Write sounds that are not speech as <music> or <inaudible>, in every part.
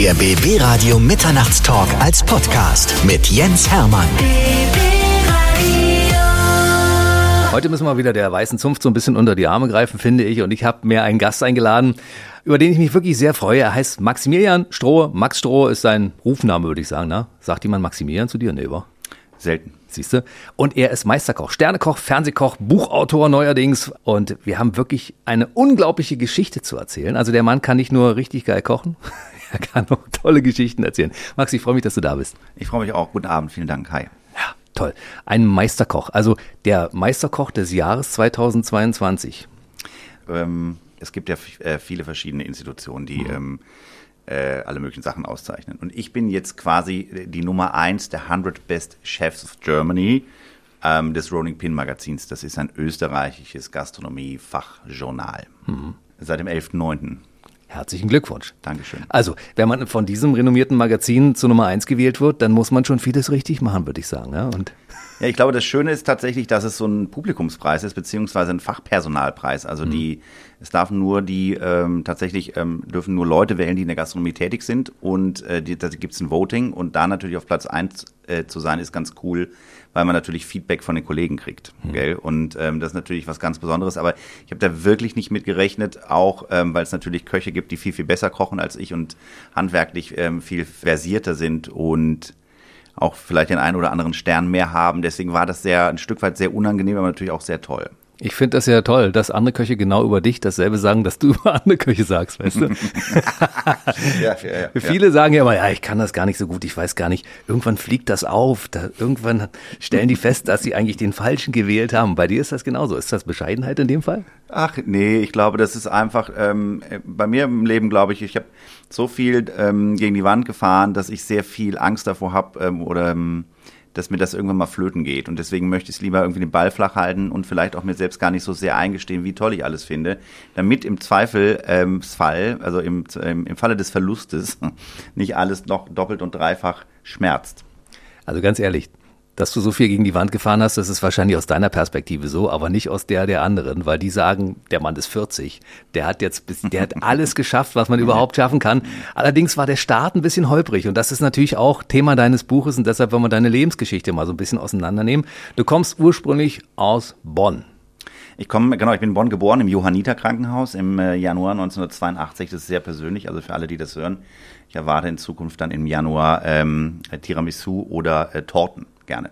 Der BB Radio Mitternachtstalk als Podcast mit Jens Hermann. Heute müssen wir wieder der weißen Zunft so ein bisschen unter die Arme greifen, finde ich. Und ich habe mir einen Gast eingeladen, über den ich mich wirklich sehr freue. Er heißt Maximilian Stroh. Max Stroh ist sein Rufname, würde ich sagen. Ne? Sagt jemand Maximilian zu dir? Nee, wa? Selten. Siehst du? Und er ist Meisterkoch, Sternekoch, Fernsehkoch, Buchautor neuerdings. Und wir haben wirklich eine unglaubliche Geschichte zu erzählen. Also der Mann kann nicht nur richtig geil kochen, er kann auch tolle Geschichten erzählen. Max, ich freue mich, dass du da bist. Ich freue mich auch. Guten Abend. Vielen Dank. Hi. Ja, toll. Ein Meisterkoch. Also der Meisterkoch des Jahres 2022. Ähm, es gibt ja äh, viele verschiedene Institutionen, die mhm. ähm, äh, alle möglichen Sachen auszeichnen. Und ich bin jetzt quasi die Nummer eins der 100 Best Chefs of Germany ähm, des Rolling Pin Magazins. Das ist ein österreichisches Gastronomie-Fachjournal. Mhm. Seit dem 11.09. Herzlichen Glückwunsch. Dankeschön. Also, wenn man von diesem renommierten Magazin zur Nummer eins gewählt wird, dann muss man schon vieles richtig machen, würde ich sagen. Ja, und ja, ich glaube, das Schöne ist tatsächlich, dass es so ein Publikumspreis ist, beziehungsweise ein Fachpersonalpreis. Also mhm. die, es darf nur die, ähm, tatsächlich ähm, dürfen nur Leute wählen, die in der Gastronomie tätig sind und äh, die, da gibt es ein Voting und da natürlich auf Platz eins äh, zu sein, ist ganz cool, weil man natürlich Feedback von den Kollegen kriegt. Mhm. Gell? Und ähm, das ist natürlich was ganz Besonderes, aber ich habe da wirklich nicht mit gerechnet, auch ähm, weil es natürlich Köche gibt, die viel, viel besser kochen als ich und handwerklich ähm, viel versierter sind und auch vielleicht den einen oder anderen Stern mehr haben. Deswegen war das sehr ein Stück weit sehr unangenehm, aber natürlich auch sehr toll. Ich finde das ja toll, dass andere Köche genau über dich dasselbe sagen, dass du <laughs> über andere Köche sagst, weißt du? <laughs> ja, ja, ja, Viele sagen ja immer, ja, ich kann das gar nicht so gut, ich weiß gar nicht. Irgendwann fliegt das auf, da, irgendwann stellen die fest, dass sie eigentlich den Falschen gewählt haben. Bei dir ist das genauso. Ist das Bescheidenheit in dem Fall? Ach nee, ich glaube, das ist einfach, ähm, bei mir im Leben glaube ich, ich habe so viel ähm, gegen die Wand gefahren, dass ich sehr viel Angst davor habe ähm, oder ähm, dass mir das irgendwann mal flöten geht. Und deswegen möchte ich es lieber irgendwie den Ball flach halten und vielleicht auch mir selbst gar nicht so sehr eingestehen, wie toll ich alles finde, damit im Zweifelsfall, ähm, also im, ähm, im Falle des Verlustes, <laughs> nicht alles noch doppelt und dreifach schmerzt. Also ganz ehrlich, dass du so viel gegen die Wand gefahren hast, das ist wahrscheinlich aus deiner Perspektive so, aber nicht aus der der anderen, weil die sagen, der Mann ist 40, der hat jetzt bis, der hat alles geschafft, was man überhaupt schaffen kann. Allerdings war der Start ein bisschen holprig und das ist natürlich auch Thema deines Buches und deshalb wollen wir deine Lebensgeschichte mal so ein bisschen auseinandernehmen. Du kommst ursprünglich aus Bonn. Ich komme, genau, ich bin in Bonn geboren, im Johanniter Krankenhaus im äh, Januar 1982. Das ist sehr persönlich, also für alle, die das hören. Ich erwarte in Zukunft dann im Januar ähm, Tiramisu oder äh, Torten gerne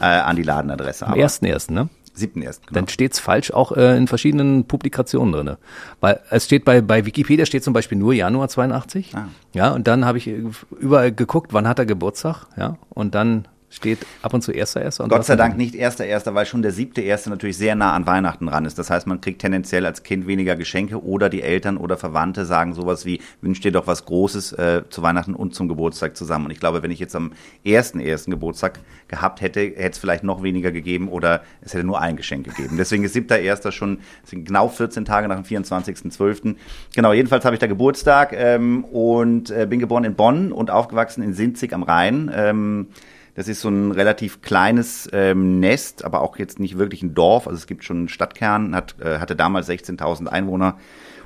äh, an die Ladenadresse. Am ersten ersten, ne? Siebten ersten. Genau. Dann steht's falsch auch äh, in verschiedenen Publikationen drin. Weil es steht bei, bei Wikipedia steht zum Beispiel nur Januar 82. Ah. Ja, und dann habe ich überall geguckt, wann hat er Geburtstag, ja, und dann steht ab und zu erster erster. Gott sei Dank nicht erster erster, weil schon der siebte erste natürlich sehr nah an Weihnachten ran ist. Das heißt, man kriegt tendenziell als Kind weniger Geschenke oder die Eltern oder Verwandte sagen sowas wie, wünsch dir doch was Großes äh, zu Weihnachten und zum Geburtstag zusammen. Und ich glaube, wenn ich jetzt am ersten ersten Geburtstag gehabt hätte, hätte es vielleicht noch weniger gegeben oder es hätte nur ein Geschenk gegeben. Deswegen ist siebter erster schon genau 14 Tage nach dem 24.12. Genau, jedenfalls habe ich da Geburtstag ähm, und äh, bin geboren in Bonn und aufgewachsen in Sinzig am Rhein. Ähm, das ist so ein relativ kleines ähm, Nest, aber auch jetzt nicht wirklich ein Dorf. Also es gibt schon einen Stadtkern, hat, äh, hatte damals 16.000 Einwohner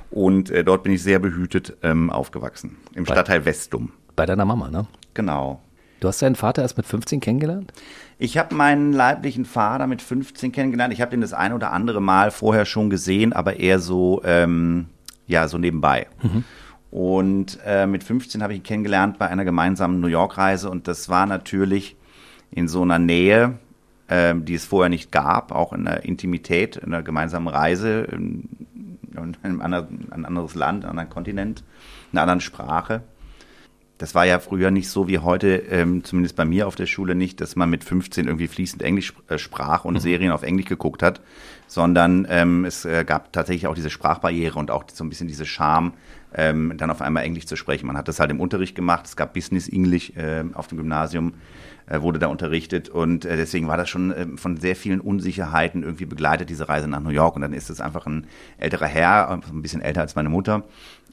und äh, dort bin ich sehr behütet ähm, aufgewachsen. Im bei, Stadtteil Westum. Bei deiner Mama, ne? Genau. Du hast deinen Vater erst mit 15 kennengelernt? Ich habe meinen leiblichen Vater mit 15 kennengelernt. Ich habe den das ein oder andere Mal vorher schon gesehen, aber eher so, ähm, ja, so nebenbei. Mhm. Und äh, mit 15 habe ich ihn kennengelernt bei einer gemeinsamen New York-Reise und das war natürlich in so einer Nähe, äh, die es vorher nicht gab, auch in der Intimität, in einer gemeinsamen Reise in, in einem anderen, ein anderes Land, einen anderen Kontinent, einer anderen Sprache. Das war ja früher nicht so wie heute, ähm, zumindest bei mir auf der Schule nicht, dass man mit 15 irgendwie fließend Englisch äh, sprach und mhm. Serien auf Englisch geguckt hat, sondern ähm, es äh, gab tatsächlich auch diese Sprachbarriere und auch so ein bisschen diese Scham, ähm, dann auf einmal Englisch zu sprechen. Man hat das halt im Unterricht gemacht, es gab Business English äh, auf dem Gymnasium wurde da unterrichtet und äh, deswegen war das schon äh, von sehr vielen Unsicherheiten irgendwie begleitet, diese Reise nach New York. Und dann ist es einfach ein älterer Herr, ein bisschen älter als meine Mutter,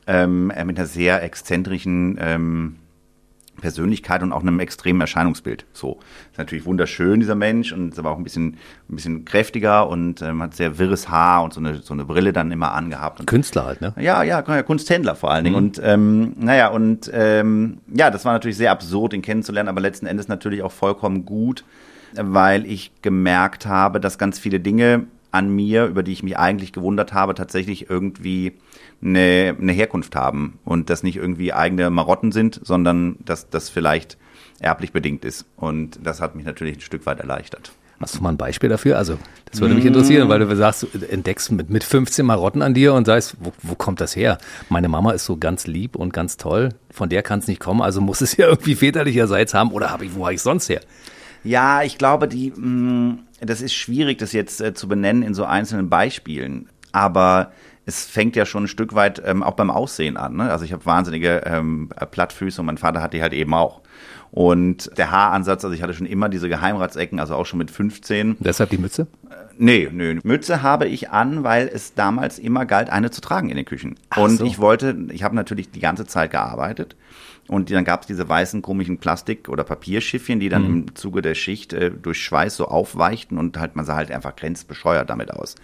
ähm, mit einer sehr exzentrischen ähm, Persönlichkeit und auch einem extremen Erscheinungsbild. So ist natürlich wunderschön dieser Mensch und ist aber auch ein bisschen ein bisschen kräftiger und ähm, hat sehr wirres Haar und so eine so eine Brille dann immer angehabt. Und, Künstler halt, ne? ja, ja, Kunsthändler vor allen Dingen. Und ähm, naja, und ähm, ja, das war natürlich sehr absurd, ihn kennenzulernen, aber letzten Endes natürlich auch vollkommen gut, weil ich gemerkt habe, dass ganz viele Dinge an mir, über die ich mich eigentlich gewundert habe, tatsächlich irgendwie eine, eine Herkunft haben und das nicht irgendwie eigene Marotten sind, sondern dass das vielleicht erblich bedingt ist. Und das hat mich natürlich ein Stück weit erleichtert. Hast du mal ein Beispiel dafür? Also, das würde mich interessieren, weil du sagst, du entdeckst mit, mit 15 Marotten an dir und sagst, wo, wo kommt das her? Meine Mama ist so ganz lieb und ganz toll, von der kann es nicht kommen, also muss es ja <laughs> irgendwie väterlicherseits haben oder habe ich, wo habe ich sonst her? Ja, ich glaube, die, mh, das ist schwierig, das jetzt äh, zu benennen in so einzelnen Beispielen. Aber es fängt ja schon ein Stück weit ähm, auch beim Aussehen an. Ne? Also ich habe wahnsinnige ähm, Plattfüße und mein Vater hat die halt eben auch. Und der Haaransatz, also ich hatte schon immer diese Geheimratsecken, also auch schon mit 15. Deshalb die Mütze? Nee, nee. Mütze habe ich an, weil es damals immer galt, eine zu tragen in den Küchen. Ach und so. ich wollte, ich habe natürlich die ganze Zeit gearbeitet. Und dann gab es diese weißen komischen Plastik- oder Papierschiffchen, die dann Mhm. im Zuge der Schicht äh, durch Schweiß so aufweichten und halt man sah halt einfach grenzbescheuert damit aus.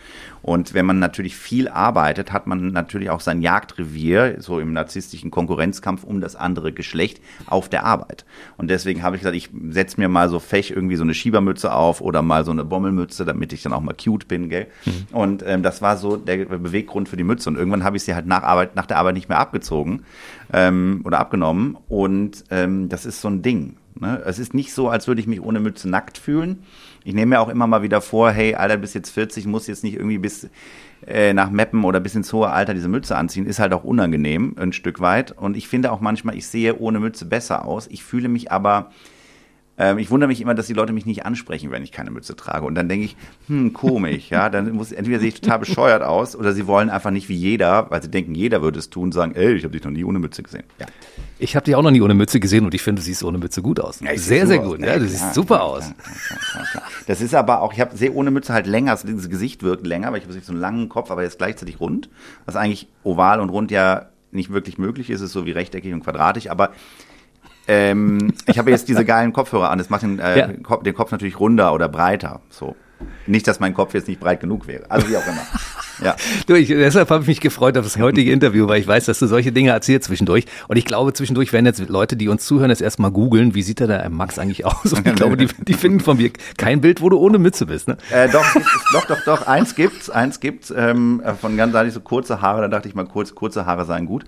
Und wenn man natürlich viel arbeitet, hat man natürlich auch sein Jagdrevier, so im narzisstischen Konkurrenzkampf um das andere Geschlecht auf der Arbeit. Und deswegen habe ich gesagt, ich setze mir mal so fech irgendwie so eine Schiebermütze auf oder mal so eine Bommelmütze, damit ich dann auch mal cute bin, gell? Und ähm, das war so der Beweggrund für die Mütze. Und irgendwann habe ich sie halt nach, Arbeit, nach der Arbeit nicht mehr abgezogen ähm, oder abgenommen. Und ähm, das ist so ein Ding. Ne? Es ist nicht so, als würde ich mich ohne Mütze nackt fühlen. Ich nehme mir auch immer mal wieder vor, hey, Alter, bis jetzt 40, muss jetzt nicht irgendwie bis äh, nach Meppen oder bis ins hohe Alter diese Mütze anziehen. Ist halt auch unangenehm, ein Stück weit. Und ich finde auch manchmal, ich sehe ohne Mütze besser aus. Ich fühle mich aber ähm, ich wundere mich immer, dass die Leute mich nicht ansprechen, wenn ich keine Mütze trage. Und dann denke ich, hm, komisch, ja. Dann muss entweder sehe ich total bescheuert aus oder sie wollen einfach nicht wie jeder, weil sie denken, jeder würde es tun, sagen, ey, ich habe dich noch nie ohne Mütze gesehen. Ja. Ich habe dich auch noch nie ohre Mütze gesehen und ich finde, du siehst ohne Mütze gut aus. Ja, sehr, sehr gut. aus. Ja, du Ja, siehst klar, super aus. Das ist aber auch, ich habe sehe ohne Mütze halt länger, also das Gesicht wirkt länger, weil ich habe so einen langen Kopf, aber jetzt gleichzeitig rund. Was eigentlich oval und rund ja nicht wirklich möglich ist, ist so wie rechteckig und quadratisch, aber ähm, ich habe jetzt diese geilen Kopfhörer an. Das macht den, äh, Ja. Kopf, den Kopf natürlich runder oder breiter. So. Nicht, dass mein Kopf jetzt nicht breit genug wäre. Also wie auch immer. Ja. <laughs> Du, ich, deshalb habe ich mich gefreut auf das heutige Interview, weil ich weiß, dass du solche Dinge erzählst zwischendurch. Und ich glaube, zwischendurch werden jetzt Leute, die uns zuhören, jetzt erstmal googeln, wie sieht der da Max eigentlich aus? Und ich glaube, die, <laughs> die finden von mir kein Bild, wo du ohne Mütze bist. Ne? Äh, doch, doch, doch, doch, eins gibt's, eins gibt's, ähm, äh, von ganz ehrlich so kurze Haare, da dachte ich mal, kurz, kurze Haare seien gut.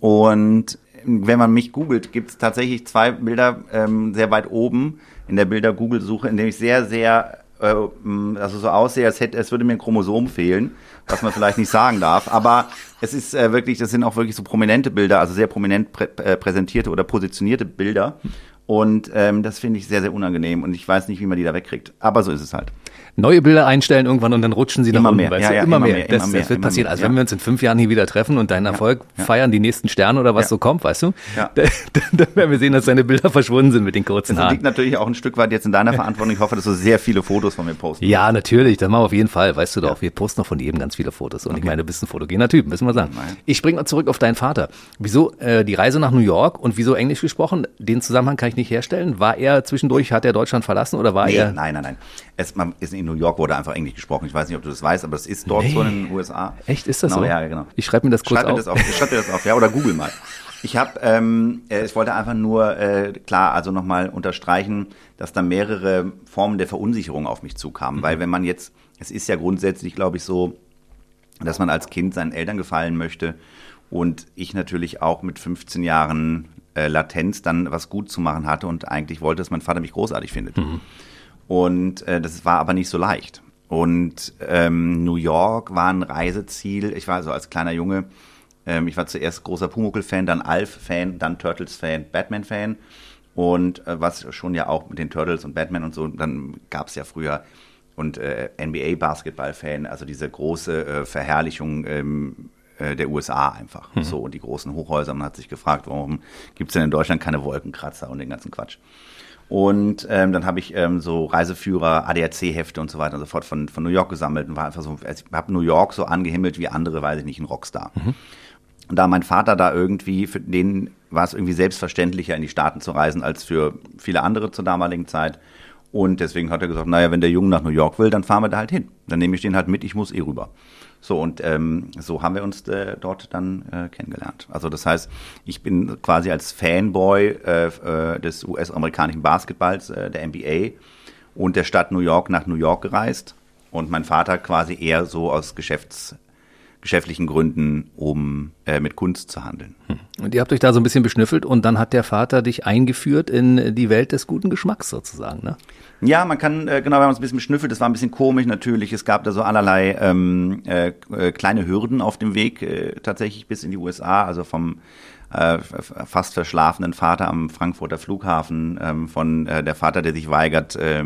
Und wenn man mich googelt, gibt's tatsächlich zwei Bilder ähm, sehr weit oben in der Bilder-Google-Suche, in dem ich sehr, sehr, äh, mh, also so aussehe, als hätte, es würde mir ein Chromosom fehlen, was man vielleicht nicht sagen darf. Aber es ist äh, wirklich, das sind auch wirklich so prominente Bilder, also sehr prominent prä äh, präsentierte oder positionierte Bilder. Und ähm, das finde ich sehr, sehr unangenehm und ich weiß nicht, wie man die da wegkriegt. Aber so ist es halt. Neue Bilder einstellen irgendwann und dann rutschen sie nach Immer unten. mehr. Weißt Ja, du? ja, immer, immer mehr. mehr, Das, immer mehr, das wird passieren. mehr, Also wenn wir uns in fünf Jahren hier wieder treffen und deinen Erfolg feiern, die nächsten Sterne oder was so kommt, weißt du, Ja. <laughs> dann, dann werden wir sehen, dass deine Bilder verschwunden sind mit den kurzen Das Haaren. liegt natürlich auch ein Stück weit jetzt in deiner Verantwortung. Ich hoffe, dass du sehr viele Fotos von mir postest. Ja, natürlich, das machen wir auf jeden Fall. Weißt du doch, wir posten noch von jedem ganz viele Fotos. Und ich meine, du bist ein fotogener Typ, müssen wir sagen. Nein. Ich springe mal zurück auf deinen Vater. Wieso äh, die Reise nach New York und wieso Englisch gesprochen? Den Zusammenhang kann ich nicht herstellen. War er zwischendurch, hat er Deutschland verlassen oder war Nee, er? nein, nein, nein. Es, man, ist in New York wurde einfach Englisch gesprochen. Ich weiß nicht, ob du das weißt, aber es ist dort Nee. so in den USA. Echt, ist das genau, so? Ja, genau. Ich schreibe mir das kurz Schreib mir auf. das auf. Schreib dir das auf, ja, oder google mal. Ich habe, ähm, äh, ich wollte einfach nur äh, klar, also nochmal unterstreichen, dass da mehrere Formen der Verunsicherung auf mich zukamen, Mhm. weil wenn man jetzt, es ist ja grundsätzlich, glaube ich, so, dass man als Kind seinen Eltern gefallen möchte und ich natürlich auch mit 15 Jahren äh, Latenz dann was gut zu machen hatte und eigentlich wollte, dass mein Vater mich großartig findet. Und äh, das war aber nicht so leicht. Und ähm, New York war ein Reiseziel. Ich war so als kleiner Junge, ähm, ich war zuerst großer Pumuckl-Fan, dann Alf-Fan, dann Turtles-Fan, Batman-Fan. Und äh, was schon ja auch mit den Turtles und Batman und so, dann gab es ja früher und äh, NBA-Basketball-Fan, also diese große äh, Verherrlichung ähm, äh, der USA einfach. So, und die großen Hochhäuser. Man hat sich gefragt, warum gibt es denn in Deutschland keine Wolkenkratzer und den ganzen Quatsch. Und ähm, dann habe ich ähm, so Reiseführer, ADAC-Hefte und so weiter und so fort von, von New York gesammelt und war einfach so, also ich habe New York so angehimmelt wie andere, weiß ich nicht, ein Rockstar. Und da mein Vater da irgendwie, für den war es irgendwie selbstverständlicher, in die Staaten zu reisen, als für viele andere zur damaligen Zeit. Und deswegen hat er gesagt, naja, wenn der Junge nach New York will, dann fahren wir da halt hin. Dann nehme ich den halt mit, ich muss eh rüber. So, und ähm, so haben wir uns äh, dort dann äh, kennengelernt. Also das heißt, ich bin quasi als Fanboy äh, äh des US-amerikanischen Basketballs, äh, der NBA und der Stadt New York nach New York gereist. Und mein Vater quasi eher so aus Geschäfts geschäftlichen Gründen, um äh, mit Kunst zu handeln. Hm. Und ihr habt euch da so ein bisschen beschnüffelt und dann hat der Vater dich eingeführt in die Welt des guten Geschmacks sozusagen, ne? Ja, man kann, äh, genau, wir haben uns ein bisschen beschnüffelt, das war ein bisschen komisch natürlich. Es gab da so allerlei ähm, äh, äh kleine Hürden auf dem Weg äh, tatsächlich bis in die USA, also vom äh, fast verschlafenen Vater am Frankfurter Flughafen, ähm, von der Vater, der sich weigert, äh,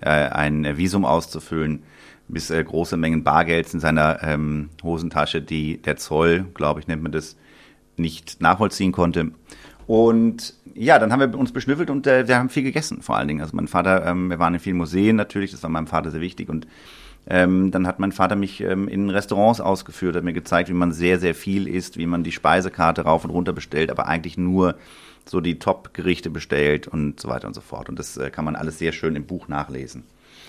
äh ein Visum auszufüllen, bis äh, große Mengen Bargelds in seiner ähm, Hosentasche, die der Zoll, glaube ich, nennt man das, nicht nachvollziehen konnte. Und ja, dann haben wir uns beschnüffelt und äh, wir haben viel gegessen, vor allen Dingen. Also mein Vater, ähm, wir waren in vielen Museen natürlich, das war meinem Vater sehr wichtig. Und ähm, dann hat mein Vater mich ähm, in Restaurants ausgeführt, hat mir gezeigt, wie man sehr, sehr viel isst, wie man die Speisekarte rauf und runter bestellt, aber eigentlich nur so die Top-Gerichte bestellt und so weiter und so fort. Und das äh, kann man alles sehr schön im Buch nachlesen.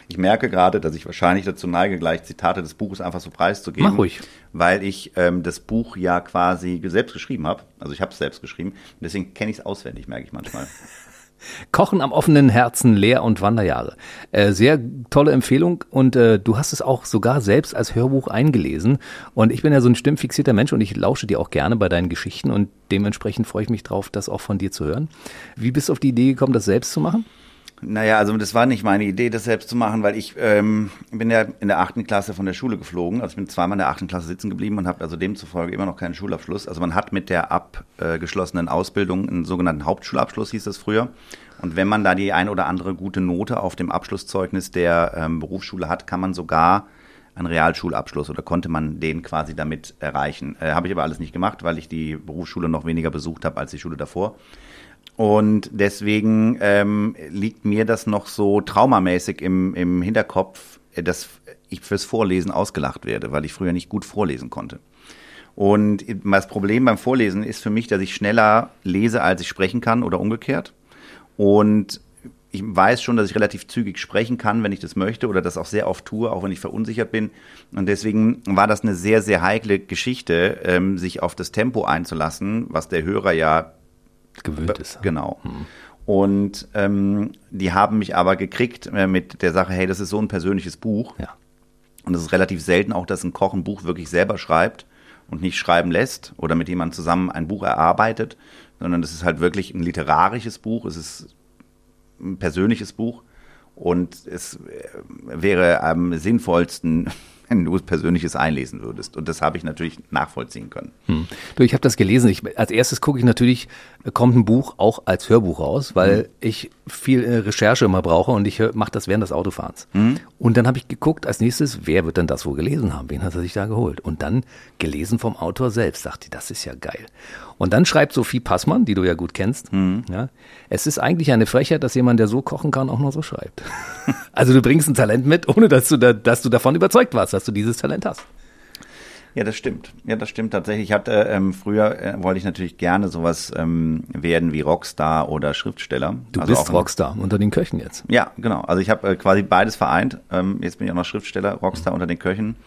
Ich merke gerade, dass ich wahrscheinlich dazu neige, gleich Zitate des Buches einfach so preiszugeben. Mach ruhig. Weil ich ähm, das Buch ja quasi selbst geschrieben habe. Also ich habe es selbst geschrieben. Deswegen kenne ich es auswendig, merke ich manchmal. <laughs> Kochen am offenen Herzen, Lehr- und Wanderjahre. Äh, sehr tolle Empfehlung und äh, du hast es auch sogar selbst als Hörbuch eingelesen. Und ich bin ja so ein stimmfixierter Mensch und ich lausche dir auch gerne bei deinen Geschichten und dementsprechend freue ich mich drauf, das auch von dir zu hören. Wie bist du auf die Idee gekommen, das selbst zu machen? Naja, also das war nicht meine Idee, das selbst zu machen, weil ich ähm, bin ja in der achten Klasse von der Schule geflogen. Also ich bin zweimal in der achten Klasse sitzen geblieben und habe also demzufolge immer noch keinen Schulabschluss. Also man hat mit der abgeschlossenen Ausbildung einen sogenannten Hauptschulabschluss, hieß das früher. Und wenn man da die ein oder andere gute Note auf dem Abschlusszeugnis der ähm, Berufsschule hat, kann man sogar einen Realschulabschluss oder konnte man den quasi damit erreichen. Äh, habe ich aber alles nicht gemacht, weil ich die Berufsschule noch weniger besucht habe als die Schule davor. Und deswegen ähm, liegt mir das noch so traumamäßig im, im Hinterkopf, äh, dass ich fürs Vorlesen ausgelacht werde, weil ich früher nicht gut vorlesen konnte. Und das Problem beim Vorlesen ist für mich, dass ich schneller lese, als ich sprechen kann oder umgekehrt. Und ich weiß schon, dass ich relativ zügig sprechen kann, wenn ich das möchte oder das auch sehr oft tue, auch wenn ich verunsichert bin. Und deswegen war das eine sehr, sehr heikle Geschichte, ähm, sich auf das Tempo einzulassen, was der Hörer ja gewöhnt ist. Genau. Hm. Und ähm, die haben mich aber gekriegt äh, mit der Sache, hey, das ist so ein persönliches Buch. Ja. Und es ist relativ selten auch, dass ein Koch ein Buch wirklich selber schreibt und nicht schreiben lässt oder mit jemandem zusammen ein Buch erarbeitet, sondern es ist halt wirklich ein literarisches Buch, es ist ein persönliches Buch und es äh, wäre am sinnvollsten, wenn du es persönliches einlesen würdest. Und das habe ich natürlich nachvollziehen können. Hm. Du, ich habe das gelesen. Ich, als erstes gucke ich natürlich, kommt ein Buch auch als Hörbuch raus, weil hm. ich viel äh, Recherche immer brauche und ich mache das während des Autofahrens. Hm. Und dann habe ich geguckt, als nächstes, wer wird denn das wohl gelesen haben? Wen hat er sich da geholt? Und dann gelesen vom Autor selbst. Dachte, das ist ja geil. Und dann schreibt Sophie Passmann, die du ja gut kennst, mhm. ja, es ist eigentlich eine Frechheit, dass jemand, der so kochen kann, auch noch so schreibt. <laughs> also du bringst ein Talent mit, ohne dass du, da, dass du davon überzeugt warst, dass du dieses Talent hast. Ja, das stimmt. Ja, das stimmt tatsächlich. Ich hatte ähm, früher äh, wollte ich natürlich gerne sowas ähm, werden wie Rockstar oder Schriftsteller. Du also bist Rockstar unter den Köchen jetzt. Ja, genau. Also ich habe äh, quasi beides vereint. Ähm, jetzt bin ich auch noch Schriftsteller, Rockstar mhm. unter den Köchen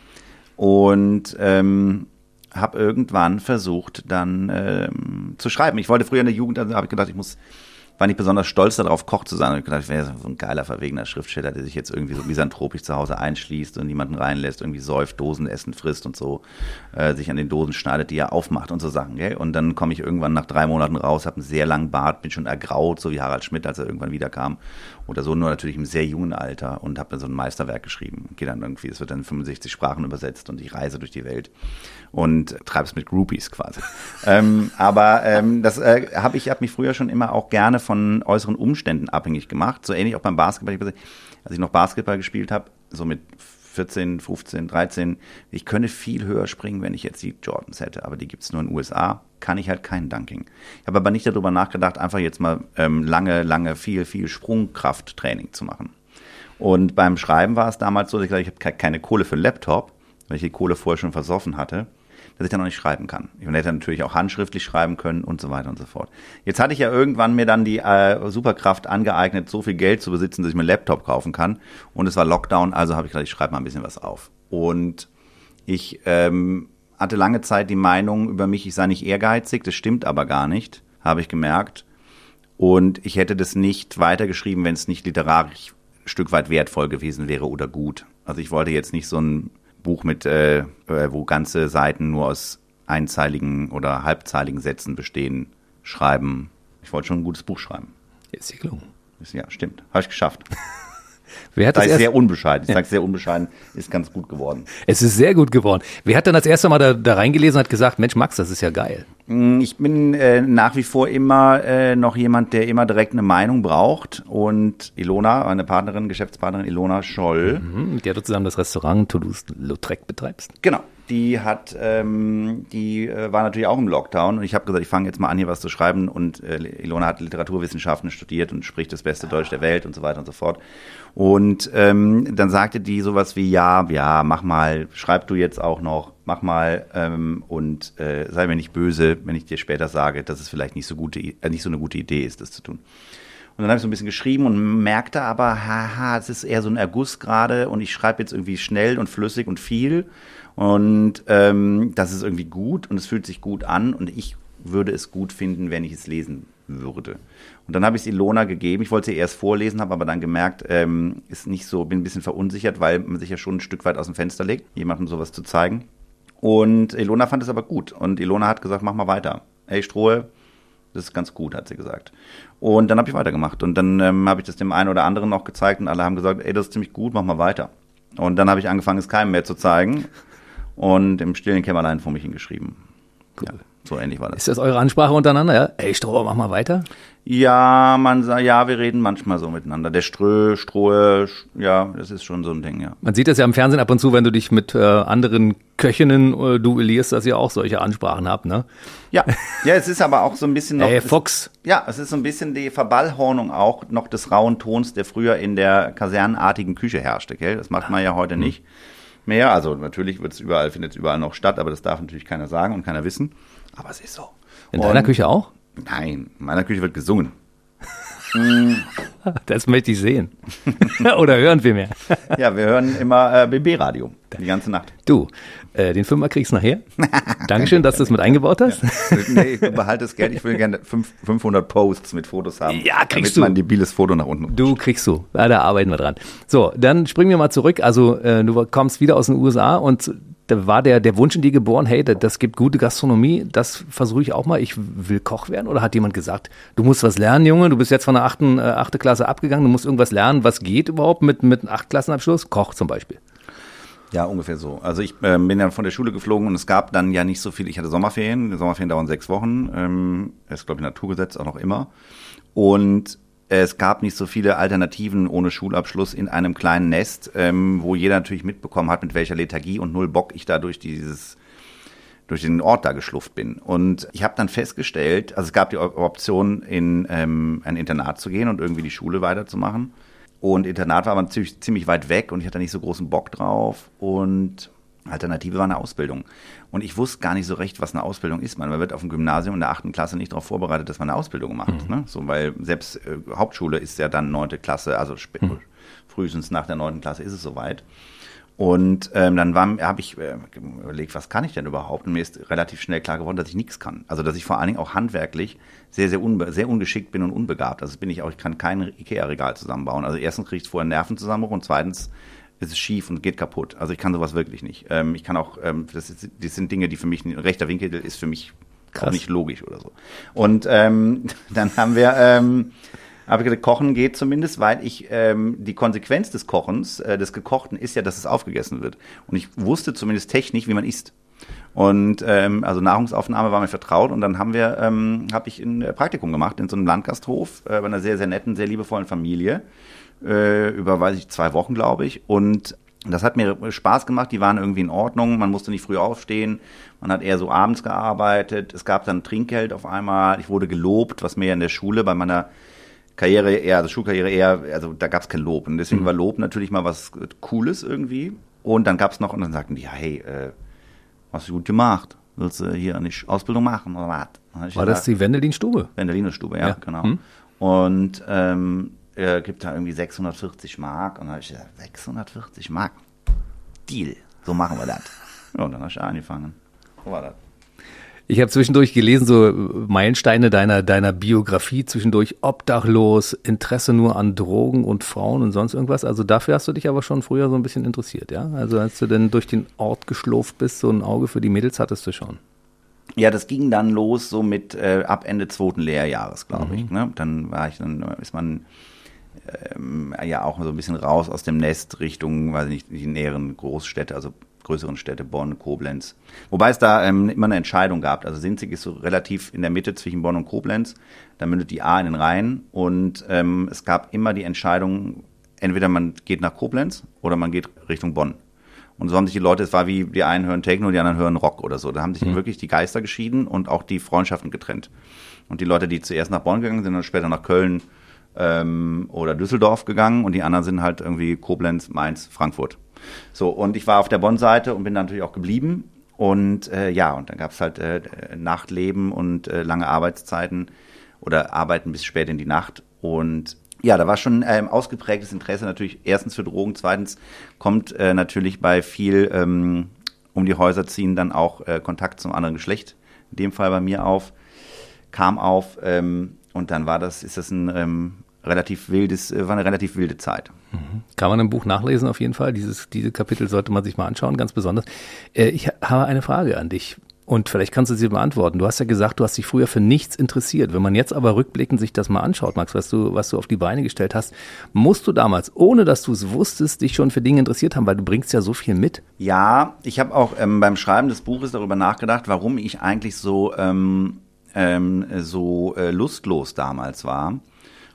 und ähm, habe irgendwann versucht, dann ähm, zu schreiben. Ich wollte früher in der Jugend, also habe ich gedacht, ich muss war nicht besonders stolz darauf, Koch zu sein. Und ich gedacht, ich wäre so ein geiler, verwegener Schriftsteller, der sich jetzt irgendwie so misanthropisch zu Hause einschließt und niemanden reinlässt, irgendwie säuft, Dosen essen, frisst und so, äh, sich an den Dosen schneidet, die er aufmacht und so Sachen. Gell? Und dann komme ich irgendwann nach drei Monaten raus, habe einen sehr langen Bart, bin schon ergraut, so wie Harald Schmidt, als er irgendwann wiederkam. Oder so, nur natürlich im sehr jungen Alter und habe dann so ein Meisterwerk geschrieben. Gehe dann irgendwie, es wird dann in 65 Sprachen übersetzt und ich reise durch die Welt und treibe es mit Groupies quasi. <laughs> ähm, aber ähm, das äh, habe ich, habe mich früher schon immer auch gerne von äußeren Umständen abhängig gemacht. So ähnlich auch beim Basketball. Als ich noch Basketball gespielt habe, so mit 14, 15, 13, ich könnte viel höher springen, wenn ich jetzt die Jordans hätte, aber die gibt es nur in den USA, kann ich halt kein Dunking. Ich habe aber nicht darüber nachgedacht, einfach jetzt mal ähm, lange, lange, viel, viel Sprungkrafttraining zu machen. Und beim Schreiben war es damals so, dass ich gesagt ich habe keine Kohle für einen Laptop, weil ich die Kohle vorher schon versoffen hatte. Dass ich dann noch nicht schreiben kann. Ich hätte natürlich auch handschriftlich schreiben können und so weiter und so fort. Jetzt hatte ich ja irgendwann mir dann die äh, Superkraft angeeignet, so viel Geld zu besitzen, dass ich mir einen Laptop kaufen kann. Und es war Lockdown, also habe ich gedacht, ich schreibe mal ein bisschen was auf. Und ich ähm, hatte lange Zeit die Meinung über mich, ich sei nicht ehrgeizig, das stimmt aber gar nicht, habe ich gemerkt. Und ich hätte das nicht weitergeschrieben, wenn es nicht literarisch ein Stück weit wertvoll gewesen wäre oder gut. Also ich wollte jetzt nicht so ein Buch mit, äh, äh wo ganze Seiten nur aus einzeiligen oder halbzeiligen Sätzen bestehen, schreiben. Ich wollte schon ein gutes Buch schreiben. Ist dir gelungen. Ja, stimmt. Habe ich geschafft. <laughs> Wer hat das erst, sehr unbescheiden. Ich sage sehr unbescheiden, ist ganz gut geworden. es ist sehr gut geworden. Wer hat dann das erste Mal da, da reingelesen und hat gesagt, Mensch, Max, das ist ja geil. Mm, Ich bin äh, nach wie vor immer äh, noch jemand, der immer direkt eine Meinung braucht. Und Ilona, meine Partnerin, Geschäftspartnerin Ilona Scholl, Hm, Mit der du zusammen das Restaurant Toulouse-Lautrec betreibst. genau, die hat, ähm, die äh, war natürlich auch im Lockdown. Und ich habe gesagt, ich fange jetzt mal an, hier was zu schreiben. Und äh, Ilona hat Literaturwissenschaften studiert und spricht das beste Deutsch der Welt und so weiter und so fort. Und ähm, dann sagte die sowas wie, ja, ja, mach mal, schreib du jetzt auch noch, mach mal und und äh, sei mir nicht böse, wenn ich dir später sage, dass es vielleicht nicht so, gute, äh, nicht so eine gute Idee ist, das zu tun. Und dann habe ich so ein bisschen geschrieben und merkte aber, haha, es ist eher so ein Erguss gerade und ich schreibe jetzt irgendwie schnell und flüssig und viel und ähm, das ist irgendwie gut und es fühlt sich gut an und ich würde es gut finden, wenn ich es lesen würde. Und dann habe ich es Ilona gegeben. Ich wollte sie erst vorlesen, habe aber dann gemerkt, ähm, ist nicht so, bin ein bisschen verunsichert, weil man sich ja schon ein Stück weit aus dem Fenster legt, jemandem sowas zu zeigen. Und Ilona fand es aber gut. Und Ilona hat gesagt, mach mal weiter. Hey Strohe, das ist ganz gut, hat sie gesagt. Und dann habe ich weitergemacht. Und dann ähm, habe ich das dem einen oder anderen noch gezeigt und alle haben gesagt, ey, das ist ziemlich gut, mach mal weiter. Und dann habe ich angefangen, es keinem mehr zu zeigen und im stillen Kämmerlein vor mich hingeschrieben. Ja, so ähnlich war das. Ist das eure Ansprache untereinander? Ja? Ey, Stroh, mach mal weiter. Ja, man sagt, ja, wir reden manchmal so miteinander. Der Strö, Strohe, ja, das ist schon so ein Ding, ja. Man sieht das ja im Fernsehen ab und zu, wenn du dich mit äh, anderen Köchinnen äh, duellierst, dass ihr auch solche Ansprachen habt, ne? Ja, ja, es ist aber auch so ein bisschen noch. Ey, Fox. Ja, es ist so ein bisschen die Verballhornung auch noch des rauen Tons, der früher in der kasernenartigen Küche herrschte, gell? Das macht man ja heute nicht mehr. Also natürlich wird es überall, findet es überall noch statt, aber das darf natürlich keiner sagen und keiner wissen. Aber es ist so. In deiner Und- Küche auch? Nein, in meiner Küche wird gesungen. <laughs> Das möchte ich sehen. <laughs> Oder hören vielmehr. <laughs> Ja, wir hören immer äh, BB-Radio die ganze Nacht. Du, äh, den Fünfer kriegst du nachher. Dankeschön, dass du es mit eingebaut hast. nee, ich behalte das Geld. Ich will gerne fünf, 500 Posts mit Fotos haben. Ja, kriegst damit du. ein debiles Foto nach unten. Du kriegst du. Ja, da arbeiten wir dran. So, dann springen wir mal zurück. Also, äh, du kommst wieder aus den USA und da war der, der Wunsch in dir geboren, hey, das, gibt gute Gastronomie, das versuche ich auch mal, ich will Koch werden? Oder hat jemand gesagt, du musst was lernen, Junge, du bist jetzt von der achten, äh, achte Klasse abgegangen, du musst irgendwas lernen, was geht überhaupt mit, mit einem Achtklassenabschluss? Koch zum Beispiel. Ja, ungefähr so. Also ich äh, bin dann von der Schule geflogen und es gab dann ja nicht so viel. Ich hatte Sommerferien. Sommerferien dauern sechs Wochen. Ähm, ist, glaube ich, Naturgesetz auch noch immer. Und es gab nicht so viele Alternativen ohne Schulabschluss in einem kleinen Nest, ähm, wo jeder natürlich mitbekommen hat, mit welcher Lethargie und null Bock ich da durch dieses durch den Ort da geschlufft bin. Und ich habe dann festgestellt, also es gab die Op- Option, in ähm, ein Internat zu gehen und irgendwie die Schule weiterzumachen. Und Internat war aber ziemlich, ziemlich weit weg und ich hatte nicht so großen Bock drauf. Und Alternative war eine Ausbildung. Und ich wusste gar nicht so recht, was eine Ausbildung ist. Man wird auf dem Gymnasium in der achten Klasse nicht darauf vorbereitet, dass man eine Ausbildung macht. Ne? So, weil selbst äh, Hauptschule ist ja dann neunte Klasse, also spä- frühestens nach der neunten Klasse ist es soweit. Und ähm, dann habe ich äh, überlegt, was kann ich denn überhaupt? Und mir ist relativ schnell klar geworden, dass ich nichts kann. Also dass ich vor allen Dingen auch handwerklich sehr, sehr, unbe sehr ungeschickt bin und unbegabt. Also bin ich auch, ich kann kein Ikea-Regal zusammenbauen. Also erstens kriege ich vorher Nervenzusammenbruch und zweitens ist es schief und geht kaputt. Also ich kann sowas wirklich nicht. Ähm, ich kann auch, ähm, das, ist, das sind Dinge, die für mich, ein rechter Winkel ist für mich auch Krass. nicht logisch oder so. Und ähm, <laughs> dann haben wir, ähm, habe ich gesagt, Kochen geht zumindest, weil ich ähm, die Konsequenz des Kochens, äh, des Gekochten, ist ja, dass es aufgegessen wird. Und ich wusste zumindest technisch, wie man isst. Und ähm, also Nahrungsaufnahme war mir vertraut und dann haben wir, ähm, habe ich ein äh, Praktikum gemacht in so einem Landgasthof äh, bei einer sehr, sehr netten, sehr liebevollen Familie äh, über, weiß ich, zwei Wochen, glaube ich. Und das hat mir Spaß gemacht, die waren irgendwie in Ordnung, man musste nicht früh aufstehen, man hat eher so abends gearbeitet, es gab dann Trinkgeld auf einmal, ich wurde gelobt, was mir in der Schule bei meiner Karriere eher, also Schulkarriere eher, also da gab es kein Lob. Und deswegen war Lob natürlich mal was Cooles irgendwie. Und dann gab es noch, und dann sagten die, ja, hey, äh, hast du gut gemacht. Willst du hier eine Ausbildung machen oder was? War gesagt, das die Wendelin-Stube? Wendelin-Stube, ja, ja, genau. Hm? Und ähm, er gibt da irgendwie 640 Mark. Und dann habe ich gesagt, 640 Mark? Deal, so machen wir das. Ja, und dann habe ich angefangen. So war das. Ich habe zwischendurch gelesen, so Meilensteine deiner, deiner Biografie, zwischendurch obdachlos, Interesse nur an Drogen und Frauen und sonst irgendwas. Also dafür hast du dich aber schon früher so ein bisschen interessiert, ja? Also als du denn durch den Ort geschlurft bist, so ein Auge für die Mädels hattest du schon. Ja, das ging dann los so mit äh, ab Ende zweiten Lehrjahres, glaube mhm. ich. Ne? Dann war ich, dann ist man ähm, ja auch so ein bisschen raus aus dem Nest Richtung, weiß nicht, die näheren Großstädte, also größeren Städte, Bonn, Koblenz. Wobei es da ähm, immer eine Entscheidung gab. Also Sinzig ist so relativ in der Mitte zwischen Bonn und Koblenz. Da mündet die A in den Rhein. Und ähm, es gab immer die Entscheidung, entweder man geht nach Koblenz oder man geht Richtung Bonn. Und so haben sich die Leute, es war wie, die einen hören Techno, die anderen hören Rock oder so. Da haben sich mhm. wirklich die Geister geschieden und auch die Freundschaften getrennt. Und die Leute, die zuerst nach Bonn gegangen sind, dann später nach Köln ähm, oder Düsseldorf gegangen und die anderen sind halt irgendwie Koblenz, Mainz, Frankfurt. So, und ich war auf der Bonn-Seite und bin natürlich auch geblieben. Und äh, ja, und dann gab es halt äh, Nachtleben und äh, lange Arbeitszeiten oder Arbeiten bis spät in die Nacht. Und ja, da war schon ähm, ausgeprägtes Interesse natürlich erstens für Drogen, zweitens kommt äh, natürlich bei viel ähm, um die Häuser ziehen dann auch äh, Kontakt zum anderen Geschlecht, in dem Fall bei mir auf, kam auf ähm, und dann war das, ist das ein ähm, relativ wildes, äh, war eine relativ wilde Zeit. Mhm. Kann man im Buch nachlesen auf jeden Fall. Dieses, diese Kapitel sollte man sich mal anschauen, ganz besonders. Äh, ich habe eine Frage an dich. Und vielleicht kannst du sie beantworten. Du hast ja gesagt, du hast dich früher für nichts interessiert. Wenn man jetzt aber rückblickend sich das mal anschaut, Max, was du, was du auf die Beine gestellt hast, musst du damals, ohne dass du es wusstest, dich schon für Dinge interessiert haben, weil du bringst ja so viel mit. Ja, ich habe auch ähm, beim Schreiben des Buches darüber nachgedacht, warum ich eigentlich so, ähm, ähm, so äh, lustlos damals war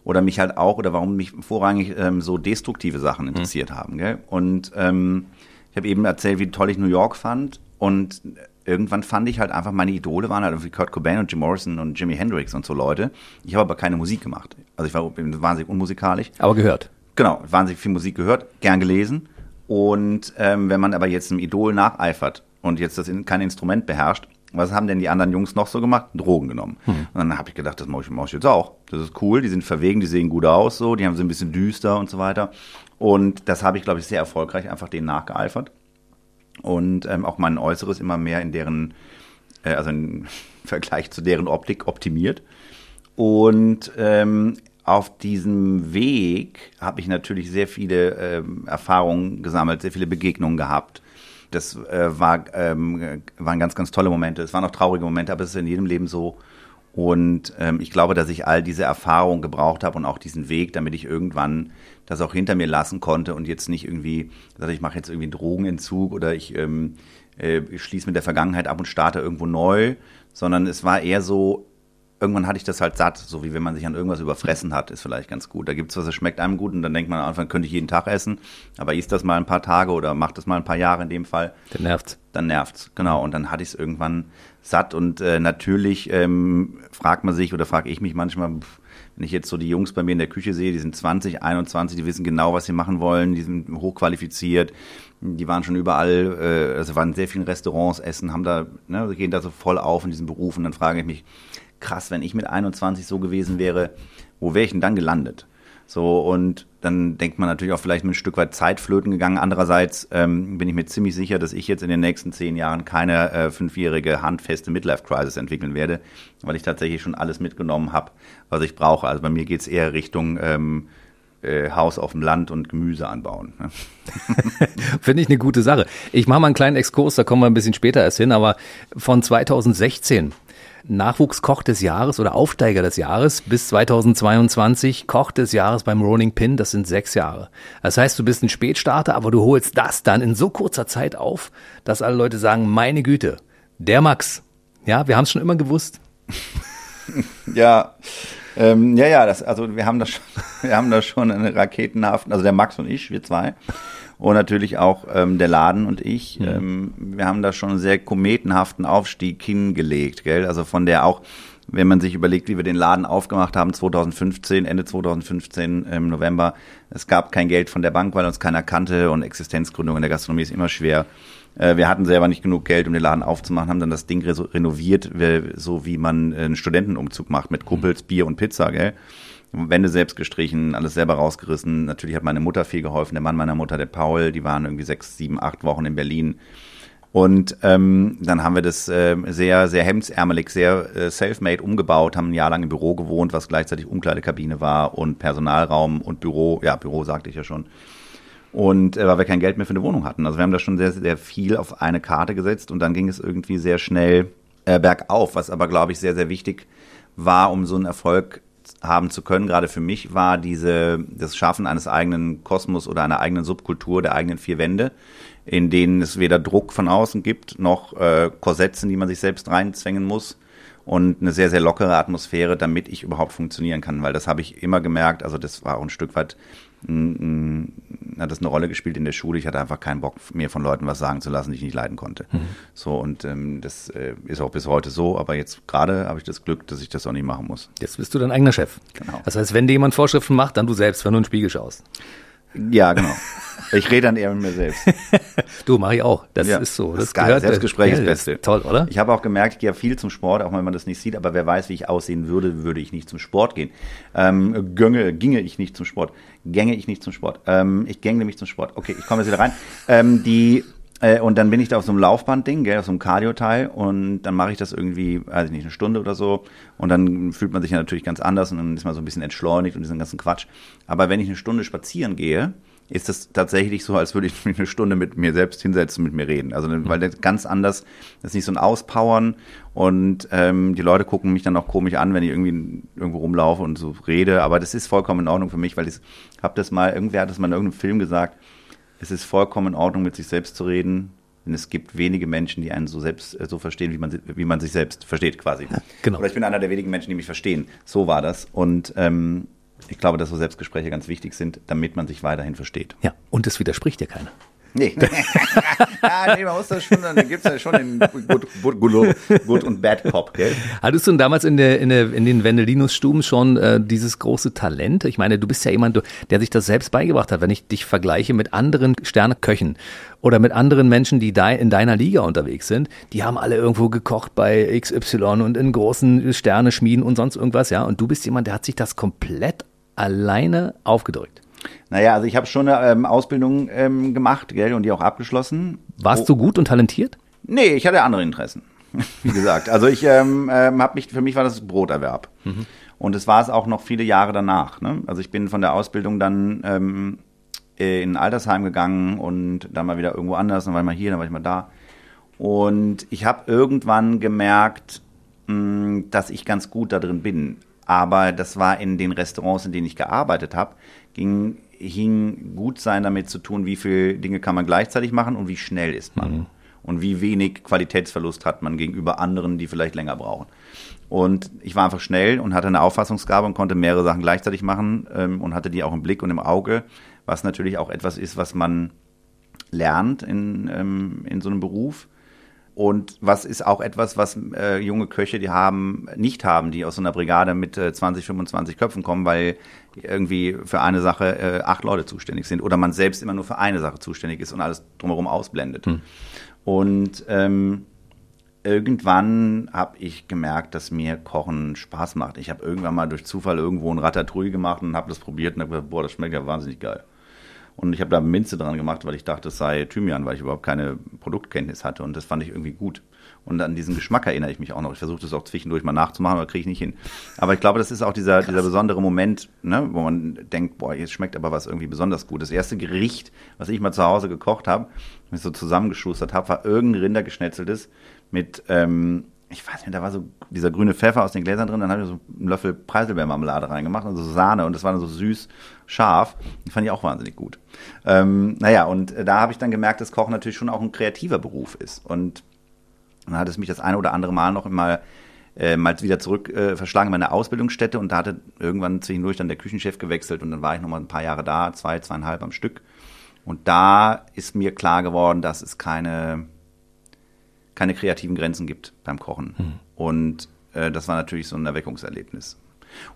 oder mich halt auch, oder warum mich vorrangig ähm, so destruktive Sachen mhm. interessiert mhm. haben. Gell? Und ähm, ich habe eben erzählt, wie toll ich New York fand und irgendwann fand ich halt einfach, meine Idole waren halt irgendwie Kurt Cobain und Jim Morrison und Jimi Hendrix und so Leute. Ich habe aber keine Musik gemacht. Also ich war wahnsinnig unmusikalisch. Aber gehört. Genau, wahnsinnig viel Musik gehört, gern gelesen. Und ähm, wenn man aber jetzt einem Idol nacheifert und jetzt das in, kein Instrument beherrscht, was haben denn die anderen Jungs noch so gemacht? Drogen genommen. Hm. Und dann habe ich gedacht, das mache ich, mach ich jetzt auch. Das ist cool, die sind verwegen, die sehen gut aus, so, die haben so ein bisschen düster und so weiter. Und das habe ich, glaube ich, sehr erfolgreich einfach denen nachgeeifert. Und ähm, auch mein Äußeres immer mehr in deren, äh, also im <laughs> Vergleich zu deren Optik optimiert. Und ähm, auf diesem Weg habe ich natürlich sehr viele ähm, Erfahrungen gesammelt, sehr viele Begegnungen gehabt das äh, war, ähm, waren ganz, ganz tolle Momente. Es waren auch traurige Momente, aber es ist in jedem Leben so. Und ähm, ich glaube, dass ich all diese Erfahrungen gebraucht habe und auch diesen Weg, damit ich irgendwann das auch hinter mir lassen konnte und jetzt nicht irgendwie, dass ich mache jetzt irgendwie einen Drogenentzug oder ich ähm, äh, schließe mit der Vergangenheit ab und starte irgendwo neu, sondern es war eher so, irgendwann hatte ich das halt satt, so wie wenn man sich an irgendwas überfressen hat, ist vielleicht ganz gut. Da gibt es was, das schmeckt einem gut und dann denkt man am Anfang, könnte ich jeden Tag essen, aber isst das mal ein paar Tage oder macht das mal ein paar Jahre in dem Fall. Dann nervt's. Dann nervt's, genau. Und dann hatte ich es irgendwann satt und äh, natürlich ähm, fragt man sich oder frage ich mich manchmal, wenn ich jetzt so die Jungs bei mir in der Küche sehe, die sind 20, 21, die wissen genau, was sie machen wollen, die sind hochqualifiziert, die waren schon überall, äh, also waren in sehr vielen Restaurants essen, haben da, ne, gehen da so voll auf in diesem Beruf und dann frage ich mich, krass, wenn ich mit 21 so gewesen wäre, wo wäre ich denn dann gelandet? So, und dann denkt man natürlich auch vielleicht mit ein Stück weit Zeit flöten gegangen. Andererseits ähm, bin ich mir ziemlich sicher, dass ich jetzt in den nächsten zehn Jahren keine äh, fünfjährige handfeste Midlife-Crisis entwickeln werde, weil ich tatsächlich schon alles mitgenommen habe, was ich brauche. Also bei mir geht es eher Richtung ähm, äh, Haus auf dem Land und Gemüse anbauen. Ne? <laughs> Finde ich eine gute Sache. Ich mache mal einen kleinen Exkurs, da kommen wir ein bisschen später erst hin, aber von 2016 Nachwuchskoch des Jahres oder Aufsteiger des Jahres bis 2022 Koch des Jahres beim Rolling Pin. Das sind sechs Jahre. Das heißt, du bist ein Spätstarter, aber du holst das dann in so kurzer Zeit auf, dass alle Leute sagen, meine Güte, der Max. Ja, wir haben es schon immer gewusst. <laughs> ja, ähm, ja, ja, das, also wir haben das schon, <laughs> wir haben da schon eine raketenhaften, also der Max und ich, wir zwei, und natürlich auch ähm, der Laden und ich. Mhm. Ähm, wir haben da schon einen sehr kometenhaften Aufstieg hingelegt, gell? Also von der auch, wenn man sich überlegt, wie wir den Laden aufgemacht haben, 2015, Ende 2015 im November, es gab kein Geld von der Bank, weil uns keiner kannte und Existenzgründung in der Gastronomie ist immer schwer. Äh, wir hatten selber nicht genug Geld, um den Laden aufzumachen, haben dann das Ding renoviert, so wie man einen Studentenumzug macht mit Kumpels, Bier und Pizza, gell? Wände selbst gestrichen, alles selber rausgerissen. Natürlich hat meine Mutter viel geholfen, der Mann meiner Mutter, der Paul, die waren irgendwie sechs, sieben, acht Wochen in Berlin. Und ähm, dann haben wir das äh, sehr, sehr hemdsärmelig, sehr äh, self-made umgebaut, haben ein Jahr lang im Büro gewohnt, was gleichzeitig Umkleidekabine war und Personalraum und Büro, ja, Büro sagte ich ja schon. Und äh, weil wir kein Geld mehr für eine Wohnung hatten. Also wir haben da schon sehr, sehr viel auf eine Karte gesetzt und dann ging es irgendwie sehr schnell äh, bergauf, was aber, glaube ich, sehr, sehr wichtig war, um so einen Erfolg haben zu können, gerade für mich, war diese, das Schaffen eines eigenen Kosmos oder einer eigenen Subkultur, der eigenen vier Wände, in denen es weder Druck von außen gibt, noch äh, Korsetzen, die man sich selbst reinzwängen muss und eine sehr, sehr lockere Atmosphäre, damit ich überhaupt funktionieren kann, weil das habe ich immer gemerkt, also das war auch ein Stück weit hat das eine Rolle gespielt in der Schule. Ich hatte einfach keinen Bock, mir von Leuten was sagen zu lassen, die ich nicht leiden konnte. Mhm. So, und ähm, das äh, ist auch bis heute so, aber jetzt gerade habe ich das Glück, dass ich das auch nicht machen muss. Jetzt bist du dein eigener Chef. Genau. Das heißt, wenn dir jemand Vorschriften macht, dann du selbst, wenn du in den Spiegel schaust. Ja, genau. Ich rede dann eher mit mir selbst. <laughs> du, mache ich auch. Das ja, ist so. Das, das ist geil. Gehört, Selbstgespräch ist das Beste. Toll, oder? Ich habe auch gemerkt, ich gehe viel zum Sport, auch wenn man das nicht sieht, aber wer weiß, wie ich aussehen würde, würde ich nicht zum Sport gehen. Ähm, gönge, ginge ich nicht zum Sport. Gänge ich nicht zum Sport. Ähm, ich gänge mich zum Sport. Okay, ich komme jetzt wieder rein. Ähm, die äh, und dann bin ich da auf so einem Laufbandding, gell, auf so einem Cardio-Teil und dann mache ich das irgendwie, weiß ich nicht, eine Stunde oder so und dann fühlt man sich ja natürlich ganz anders und dann ist man so ein bisschen entschleunigt und diesen ganzen Quatsch. Aber wenn ich eine Stunde spazieren gehe, ist es tatsächlich so, als würde ich <laughs> mich eine Stunde mit mir selbst hinsetzen und mit mir reden. Also weil das ganz anders, das ist nicht so ein Auspowern und ähm, die Leute gucken mich dann auch komisch an, wenn ich irgendwie irgendwo rumlaufe und so rede. Aber das ist vollkommen in Ordnung für mich, weil ich habe das mal, irgendwer hat das mal in irgendeinem Film gesagt, es ist vollkommen in Ordnung, mit sich selbst zu reden. Denn es gibt wenige Menschen, die einen so selbst äh, so verstehen, wie man, wie man sich selbst versteht, quasi. Ja, genau. Oder ich bin einer der wenigen Menschen, die mich verstehen. So war das. Und ähm, ich glaube, dass so Selbstgespräche ganz wichtig sind, damit man sich weiterhin versteht. Ja, und es widerspricht dir keiner. Nee. <laughs> ja, nee, man muss das schon, dann gibt es ja schon den Good, good, good, und Bad Cop, gell? Hattest du damals in, der, in, der, in den Wendelinus-Stuben schon äh, dieses große Talent? Ich meine, du bist ja jemand, der sich das selbst beigebracht hat. Wenn ich dich vergleiche mit anderen Sterneköchen oder mit anderen Menschen, die in deiner Liga unterwegs sind, die haben alle irgendwo gekocht bei XY und in großen Sterneschmieden und sonst irgendwas, ja. Und du bist jemand, der hat sich das komplett alleine aufgedrückt. Naja, also ich habe schon eine ähm, Ausbildung ähm, gemacht, gell, und die auch abgeschlossen. Warst oh. du gut und talentiert? Nee, ich hatte andere Interessen. <laughs> Wie gesagt, also ich ähm, ähm, habe mich, für mich war das Broterwerb. Mhm. Und es war es auch noch viele Jahre danach. Ne? Also ich bin von der Ausbildung dann ähm, in ein Altersheim gegangen und dann mal wieder irgendwo anders, dann war ich mal hier, dann war ich mal da. Und ich habe irgendwann gemerkt, mh, hm, dass ich ganz gut da drin bin. Aber das war in den Restaurants, in denen ich gearbeitet habe, ging, hing gut sein damit zu tun, wie viele Dinge kann man gleichzeitig machen und wie schnell ist man. Mhm. Und wie wenig Qualitätsverlust hat man gegenüber anderen, die vielleicht länger brauchen. Und ich war einfach schnell und hatte eine Auffassungsgabe und konnte mehrere Sachen gleichzeitig machen ähm, und hatte die auch im Blick und im Auge, was natürlich auch etwas ist, was man lernt in, ähm, in so einem Beruf. Und was ist auch etwas, was äh, junge Köche, die haben, nicht haben, die aus so einer Brigade mit äh, 20, 25 Köpfen kommen, weil irgendwie für eine Sache äh, acht Leute zuständig sind oder man selbst immer nur für eine Sache zuständig ist und alles drumherum ausblendet. Hm. Und ähm, irgendwann habe ich gemerkt, dass mir Kochen Spaß macht. Ich habe irgendwann mal durch Zufall irgendwo ein Ratatouille gemacht und habe das probiert und habe gesagt, boah, das schmeckt ja wahnsinnig geil. Und ich habe da Minze dran gemacht, weil ich dachte, es sei Thymian, weil ich überhaupt keine Produktkenntnis hatte. Und das fand ich irgendwie gut. Und an diesen Geschmack erinnere ich mich auch noch. Ich versuche das auch zwischendurch mal nachzumachen, aber kriege ich nicht hin. Aber ich glaube, das ist auch dieser, dieser besondere Moment, ne, wo man denkt, boah, jetzt schmeckt aber was irgendwie besonders gut. Das erste Gericht, was ich mal zu Hause gekocht habe, was ich so zusammengeschustert habe, war irgendein Rindergeschnetzeltes mit ähm, ich weiß nicht, da war so dieser grüne Pfeffer aus den Gläsern drin, dann habe ich so einen Löffel Preiselbeermarmelade reingemacht, also Sahne und das war dann so süß, scharf. Die fand ich auch wahnsinnig gut. Ähm, naja, und äh, da habe ich dann gemerkt, dass Kochen natürlich schon auch ein kreativer Beruf ist. Und dann hat es mich das eine oder andere Mal noch mal, äh, mal wieder zurück äh, verschlagen in meine Ausbildungsstätte und da hatte irgendwann zwischendurch dann der Küchenchef gewechselt und dann war ich noch mal ein paar Jahre da, zwei, zweieinhalb am Stück. Und da ist mir klar geworden, dass es keine keine kreativen Grenzen gibt beim Kochen. Mhm. Und äh, das war natürlich so ein Erweckungserlebnis.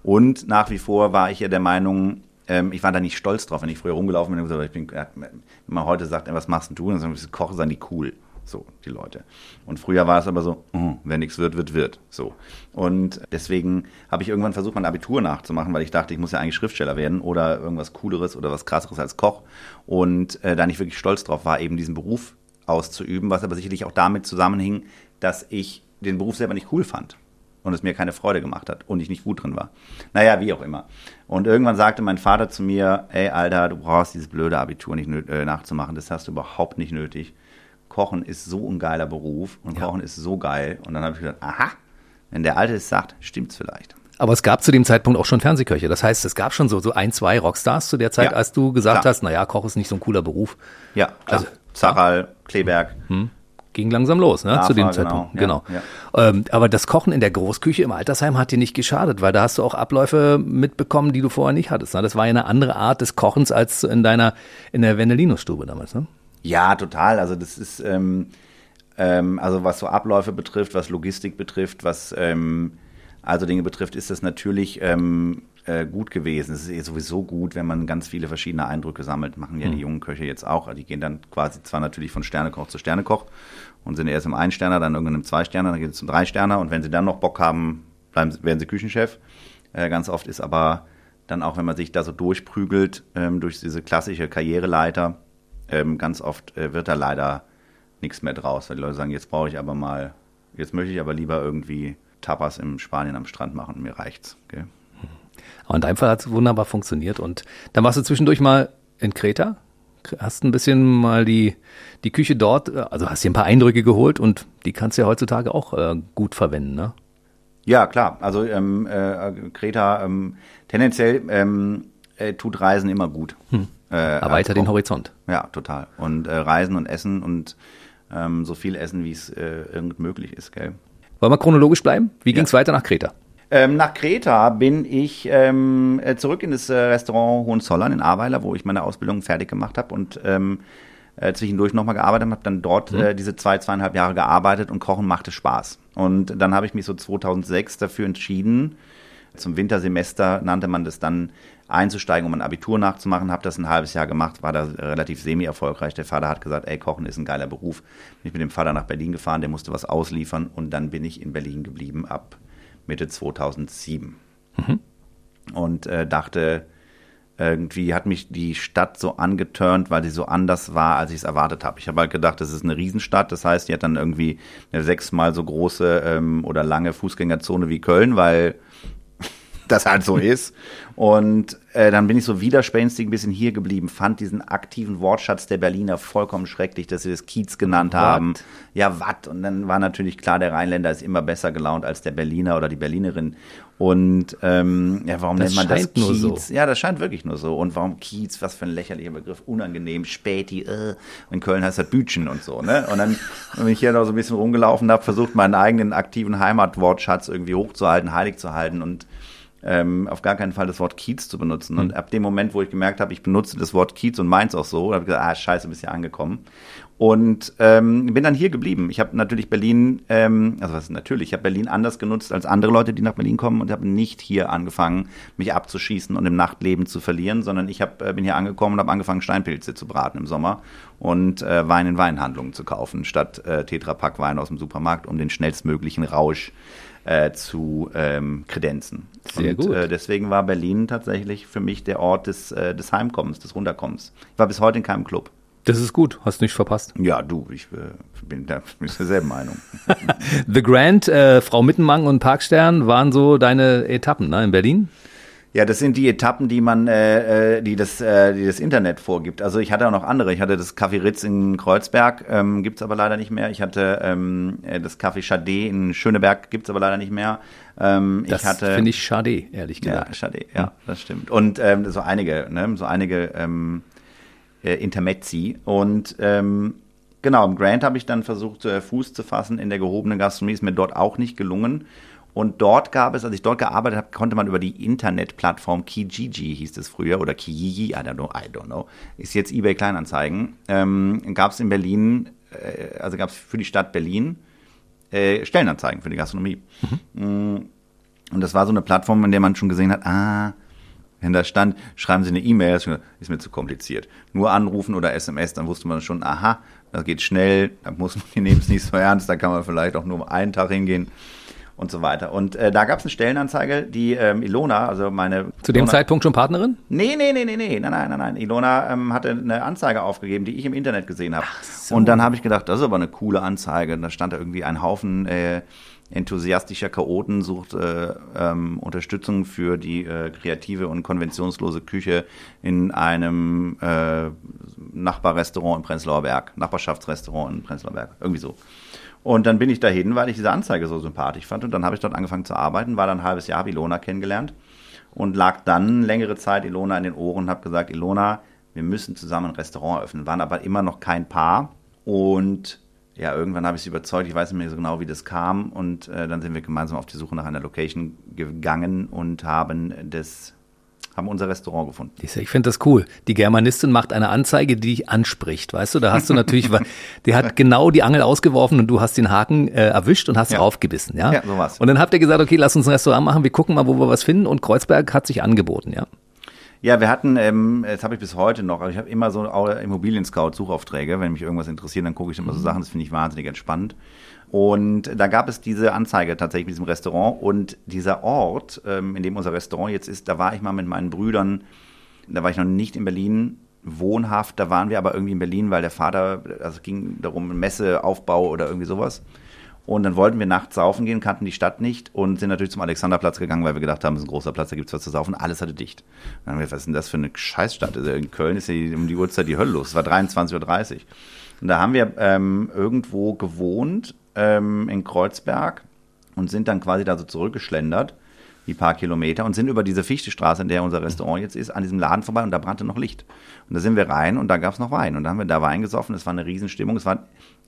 Und nach wie vor war ich ja der Meinung, ähm, ich war da nicht stolz drauf, wenn ich früher rumgelaufen bin und ich bin, wenn man heute sagt, was machst du? Dann sagen wir, Kochen sind die cool. so die Leute. Und früher war es aber so, oh, wenn nichts wird, wird, wird. So. Und deswegen habe ich irgendwann versucht, mein Abitur nachzumachen, weil ich dachte, ich muss ja eigentlich Schriftsteller werden oder irgendwas Cooleres oder was krasseres als Koch. Und äh, da nicht wirklich stolz drauf war, eben diesen Beruf auszuüben, was aber sicherlich auch damit zusammenhing, dass ich den Beruf selber nicht cool fand und es mir keine Freude gemacht hat und ich nicht gut drin war. Naja, wie auch immer. Und irgendwann sagte mein Vater zu mir, ey Alter, du brauchst dieses blöde Abitur nicht äh, nachzumachen, das hast du überhaupt nicht nötig. Kochen ist so ein geiler Beruf und ja. Kochen ist so geil. Und dann habe ich gedacht, aha, wenn der Alte es sagt, stimmt's vielleicht. Aber es gab zu dem Zeitpunkt auch schon Fernsehköche. Das heißt, es gab schon so, so ein, zwei Rockstars zu der Zeit, ja, als du gesagt klar. hast, naja, Koch ist nicht so ein cooler Beruf. Ja, klar. Also, Zaral, Kleberg. Hm ging langsam los, ne, Lava, zu dem genau, Zeitpunkt. Genau. Ja, ja. Ähm, aber das Kochen in der Großküche im Altersheim hat dir nicht geschadet, weil da hast du auch Abläufe mitbekommen, die du vorher nicht hattest. Ne? Das war ja eine andere Art des Kochens als in deiner, in der Vendelino-Stube damals, ne? Ja, total. Also das ist, ähm, ähm, also was so Abläufe betrifft, was Logistik betrifft, was ähm, also Dinge betrifft, ist das natürlich ähm, äh, gut gewesen. Es ist eh sowieso gut, wenn man ganz viele verschiedene Eindrücke sammelt. Machen ja mhm. die jungen Köche jetzt auch. Die gehen dann quasi zwar natürlich von Sternekoch zu Sternekoch und sind erst im Ein-Sterner, dann irgendwann im Zwei-Sterner, dann geht es zum Drei-Sterner und wenn sie dann noch Bock haben, bleiben, werden sie Küchenchef. Äh, ganz oft ist aber dann auch, wenn man sich da so durchprügelt ähm, durch diese klassische Karriereleiter, ähm, ganz oft äh, wird da leider nichts mehr draus, weil die Leute sagen, jetzt brauche ich aber mal, jetzt möchte ich aber lieber irgendwie Tapas im Spanien am Strand machen, mir reicht's. Gell? Aber in deinem Fall hat es wunderbar funktioniert. Und dann warst du zwischendurch mal in Kreta, hast ein bisschen mal die, die Küche dort, also hast dir ein paar Eindrücke geholt und die kannst du ja heutzutage auch äh, gut verwenden, ne? Ja, klar. Also ähm, äh, Kreta ähm, tendenziell ähm, äh, tut Reisen immer gut. Hm. Äh, Erweitert den Horizont. Ja, total. Und äh, Reisen und Essen und ähm, so viel essen, wie es äh, irgend möglich ist, gell? Wollen wir chronologisch bleiben? Wie ja. ging es weiter nach Kreta? Ähm, nach Kreta bin ich ähm, äh, zurück in das äh, Restaurant Hohenzollern in Ahrweiler, wo ich meine Ausbildung fertig gemacht habe und ähm, äh, zwischendurch nochmal gearbeitet habe, dann dort mhm. äh, diese zwei, zweieinhalb Jahre gearbeitet und Kochen machte Spaß. Und dann habe ich mich so 2006 dafür entschieden, zum Wintersemester nannte man das dann, einzusteigen, um ein Abitur nachzumachen. Habe das ein halbes Jahr gemacht, war da relativ semi-erfolgreich. Der Vater hat gesagt, ey, Kochen ist ein geiler Beruf. Bin ich mit dem Vater nach Berlin gefahren, der musste was ausliefern und dann bin ich in Berlin geblieben ab Mitte 2007. Mhm. Und äh, dachte, irgendwie hat mich die Stadt so angeturnt, weil sie so anders war, als ich es erwartet habe. Ich habe halt gedacht, das ist eine Riesenstadt. Das heißt, die hat dann irgendwie eine sechsmal so große ähm, oder lange Fußgängerzone wie Köln, weil das halt so <laughs> ist. Und äh, dann bin ich so widerspenstig ein bisschen hier geblieben, fand diesen aktiven Wortschatz der Berliner vollkommen schrecklich, dass sie das Kiez genannt what? haben. Ja, wat? Und dann war natürlich klar, der Rheinländer ist immer besser gelaunt als der Berliner oder die Berlinerin. Und ähm, ja, warum das nennt man das Kiez? So. Ja, das scheint wirklich nur so. Und warum Kiez? Was für ein lächerlicher Begriff, unangenehm, Späti, äh. in Köln heißt das Bütchen und so. Ne? Und dann bin ich hier noch so ein bisschen rumgelaufen, habe versucht, meinen eigenen aktiven Heimatwortschatz irgendwie hochzuhalten, heilig zu halten und ähm, auf gar keinen Fall das Wort Kiez zu benutzen. Und mhm. ab dem Moment, wo ich gemerkt habe, ich benutze das Wort Kiez und meins auch so, habe ich gesagt, ah, scheiße, bist ja angekommen. Und ähm, bin dann hier geblieben. Ich habe natürlich Berlin, ähm, also was ist natürlich, ich habe Berlin anders genutzt als andere Leute, die nach Berlin kommen und habe nicht hier angefangen, mich abzuschießen und im Nachtleben zu verlieren, sondern ich hab, äh, bin hier angekommen und habe angefangen, Steinpilze zu braten im Sommer und äh, Wein in Weinhandlungen zu kaufen, statt äh, Tetrapack Wein aus dem Supermarkt, um den schnellstmöglichen Rausch äh, zu ähm, kredenzen. Sehr und, gut. Äh, deswegen war Berlin tatsächlich für mich der Ort des, äh, des Heimkommens, des Runterkommens. Ich war bis heute in keinem Club. Das ist gut, hast nicht verpasst. Ja, du, ich äh, bin da <laughs> bin derselben Meinung. <laughs> The Grand, äh, Frau Mittenmang und Parkstern waren so deine Etappen ne, in Berlin? Ja, das sind die Etappen, die man, äh, äh, die das, äh, die das Internet vorgibt. Also ich hatte auch noch andere. Ich hatte das Café Ritz in Kreuzberg, ähm, gibt's aber leider nicht mehr. Ich hatte ähm, äh, das Café Chadet in Schöneberg, gibt's aber leider nicht mehr. Ähm, das finde ich schade, ehrlich gesagt. Ja, schade, ja, das stimmt. Und ähm, so einige, ne, so einige ähm, äh, Intermezzi. Und ähm, genau, im Grant habe ich dann versucht, äh, Fuß zu fassen in der gehobenen Gastronomie. Ist mir dort auch nicht gelungen. Und dort gab es, als ich dort gearbeitet habe, konnte man über die Internetplattform Kijiji, hieß es früher, oder Kijiji, I don't know, I don't know, ist jetzt eBay Kleinanzeigen, ähm, gab es in Berlin, äh, also gab es für die Stadt Berlin äh, Stellenanzeigen für die Gastronomie. Mhm. Und das war so eine Plattform, in der man schon gesehen hat, ah, Wenn da stand, schreiben Sie eine E-Mail, ist mir zu kompliziert. Nur anrufen oder SMS, dann wusste man schon, aha, das geht schnell, da muss man, die nehmen es nicht so ernst, da kann man vielleicht auch nur einen Tag hingehen und so weiter. Und äh, da gab es eine Stellenanzeige, die ähm, Ilona, also meine. Zu dem Ilona, Zeitpunkt schon Partnerin? Nee, nee, nee, nee, nee, nein, nein, nein, nein. Ilona ähm, hatte eine Anzeige aufgegeben, die ich im Internet gesehen habe. So. Und dann habe ich gedacht, das ist aber eine coole Anzeige. Und da stand da irgendwie ein Haufen äh, enthusiastischer Chaoten, sucht äh, ähm, Unterstützung für die äh, kreative und konventionslose Küche in einem äh, Nachbarrestaurant in Prenzlauer Berg, Nachbarschaftsrestaurant in Prenzlauer Berg, irgendwie so. Und dann bin ich dahin, weil ich diese Anzeige so sympathisch fand. Und dann habe ich dort angefangen zu arbeiten, war dann ein halbes Jahr, habe Ilona kennengelernt und lag dann längere Zeit Ilona in den Ohren und habe gesagt, Ilona, wir müssen zusammen ein Restaurant öffnen. Waren aber immer noch kein Paar. Und ja, irgendwann habe ich sie überzeugt, ich weiß nicht mehr so genau, wie das kam. Und äh, dann sind wir gemeinsam auf die Suche nach einer Location gegangen und haben das haben unser Restaurant gefunden. Ich finde das cool. Die Germanistin macht eine Anzeige, die dich anspricht, weißt du? Da hast du natürlich, <laughs> die hat genau die Angel ausgeworfen und du hast den Haken äh, erwischt und hast ja. draufgebissen, ja? Ja, sowas. Und dann habt ihr gesagt, okay, lass uns ein Restaurant machen, wir gucken mal, wo wir was finden und Kreuzberg hat sich angeboten, ja? Ja, wir hatten, ähm, das habe ich bis heute noch, also ich habe immer so Immobilien-Scout-Suchaufträge, wenn mich irgendwas interessiert, dann gucke ich immer so mhm. Sachen, das finde ich wahnsinnig entspannt. Und da gab es diese Anzeige tatsächlich mit diesem Restaurant und dieser Ort, ähm, in dem unser Restaurant jetzt ist, da war ich mal mit meinen Brüdern, da war ich noch nicht in Berlin wohnhaft, da waren wir aber irgendwie in Berlin, weil der Vater, also es ging darum, Messeaufbau oder irgendwie sowas. Und dann wollten wir nachts saufen gehen, kannten die Stadt nicht und sind natürlich zum Alexanderplatz gegangen, weil wir gedacht haben, es ist ein großer Platz, da gibt es was zu saufen. Alles hatte dicht. Dann haben wir, was ist denn das für eine Scheißstadt? Also in Köln ist ja um die Uhrzeit die Hölle los. Es war 23.30 Uhr. Und da haben wir ähm, irgendwo gewohnt ähm, in Kreuzberg und sind dann quasi da so zurückgeschlendert, die paar Kilometer, und sind über diese Fichtestraße, in der unser Restaurant jetzt ist, an diesem Laden vorbei und da brannte noch Licht. Und da sind wir rein und da gab es noch Wein. Und da haben wir da Wein gesoffen, es war eine Riesenstimmung. Es war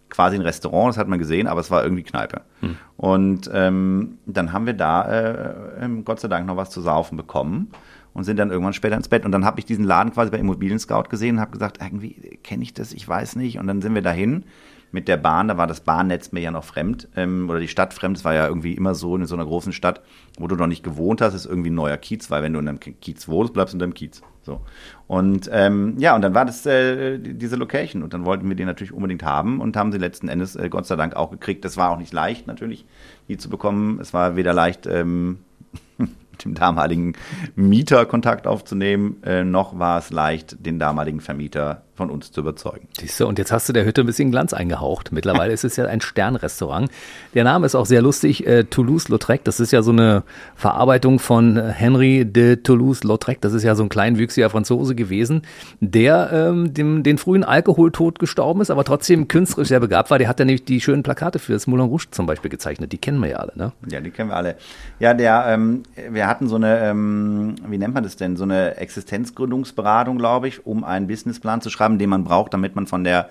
quasi ein Restaurant, das hat man gesehen, aber es war irgendwie Kneipe. Hm. Und ähm, dann haben wir da äh, ähm, Gott sei Dank noch was zu saufen bekommen und sind dann irgendwann später ins Bett. Und dann habe ich diesen Laden quasi bei Immobilien Scout gesehen und habe gesagt, irgendwie kenne ich das, ich weiß nicht. Und dann sind wir dahin mit der Bahn, da war das Bahnnetz mir ja noch fremd ähm, oder die Stadt fremd. Es war ja irgendwie immer so in so einer großen Stadt, wo du noch nicht gewohnt hast, ist irgendwie ein neuer Kiez, weil wenn du in einem Kiez wohnst, bleibst du in deinem Kiez. So. Und ähm, ja, und dann war das äh, diese Location und dann wollten wir die natürlich unbedingt haben und haben sie letzten Endes äh, Gott sei Dank auch gekriegt. Das war auch nicht leicht natürlich, die zu bekommen. Es war weder leicht, ähm, <laughs> mit dem damaligen Mieter Kontakt aufzunehmen, äh, noch war es leicht, den damaligen Vermieter von uns zu überzeugen. Siehst du, und jetzt hast du der Hütte ein bisschen Glanz eingehaucht. Mittlerweile ist es ja ein Sternrestaurant. Der Name ist auch sehr lustig, äh, Toulouse-Lautrec. Das ist ja so eine Verarbeitung von Henry de Toulouse-Lautrec. Das ist ja so ein kleinwüchsiger Franzose gewesen, der ähm, dem, den frühen Alkoholtod gestorben ist, aber trotzdem künstlerisch sehr begabt war. Der hat ja nämlich die schönen Plakate für das Moulin Rouge zum Beispiel gezeichnet. Die kennen wir ja alle, ne? Ja, die kennen wir alle. Ja, der, ähm, wir hatten so eine, ähm, wie nennt man das denn, so eine Existenzgründungsberatung, glaube ich, um einen Businessplan zu schreiben haben, den man braucht, damit man von der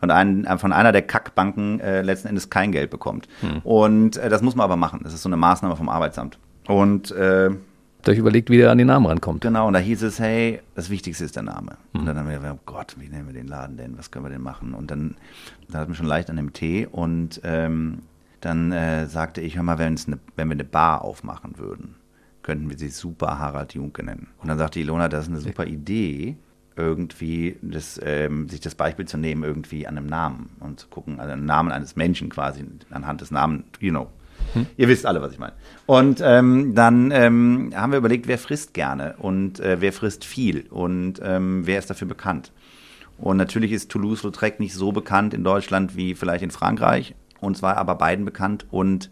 von, ein, äh, von einer der Kackbanken äh, letzten Endes kein Geld bekommt. Hm. Und äh, das muss man aber machen. Das ist so eine Maßnahme vom Arbeitsamt. Und äh, da überlegt, wie der an den Namen rankommt. Genau, und da hieß es, hey, das Wichtigste ist der Name. Hm. Und dann haben wir gesagt, oh Gott, wie nennen wir den Laden denn? Was können wir denn machen? Und dann, da hatten wir schon leicht an dem Tee und ähm, dann äh, sagte ich, hör mal, wenn, eine, wenn wir eine Bar aufmachen würden, könnten wir sie super Harald Junke nennen. Und dann sagte Ilona, das ist eine super Idee irgendwie das, ähm, sich das Beispiel zu nehmen, irgendwie an einem Namen und zu gucken, also einen Namen eines Menschen quasi, anhand des Namens, you know. Hm. Ihr wisst alle, was ich meine. Und ähm, dann ähm, haben wir überlegt, wer frisst gerne und äh, wer frisst viel und ähm, wer ist dafür bekannt. Und natürlich ist Toulouse-Lautrec nicht so bekannt in Deutschland wie vielleicht in Frankreich. Und zwar aber beiden bekannt und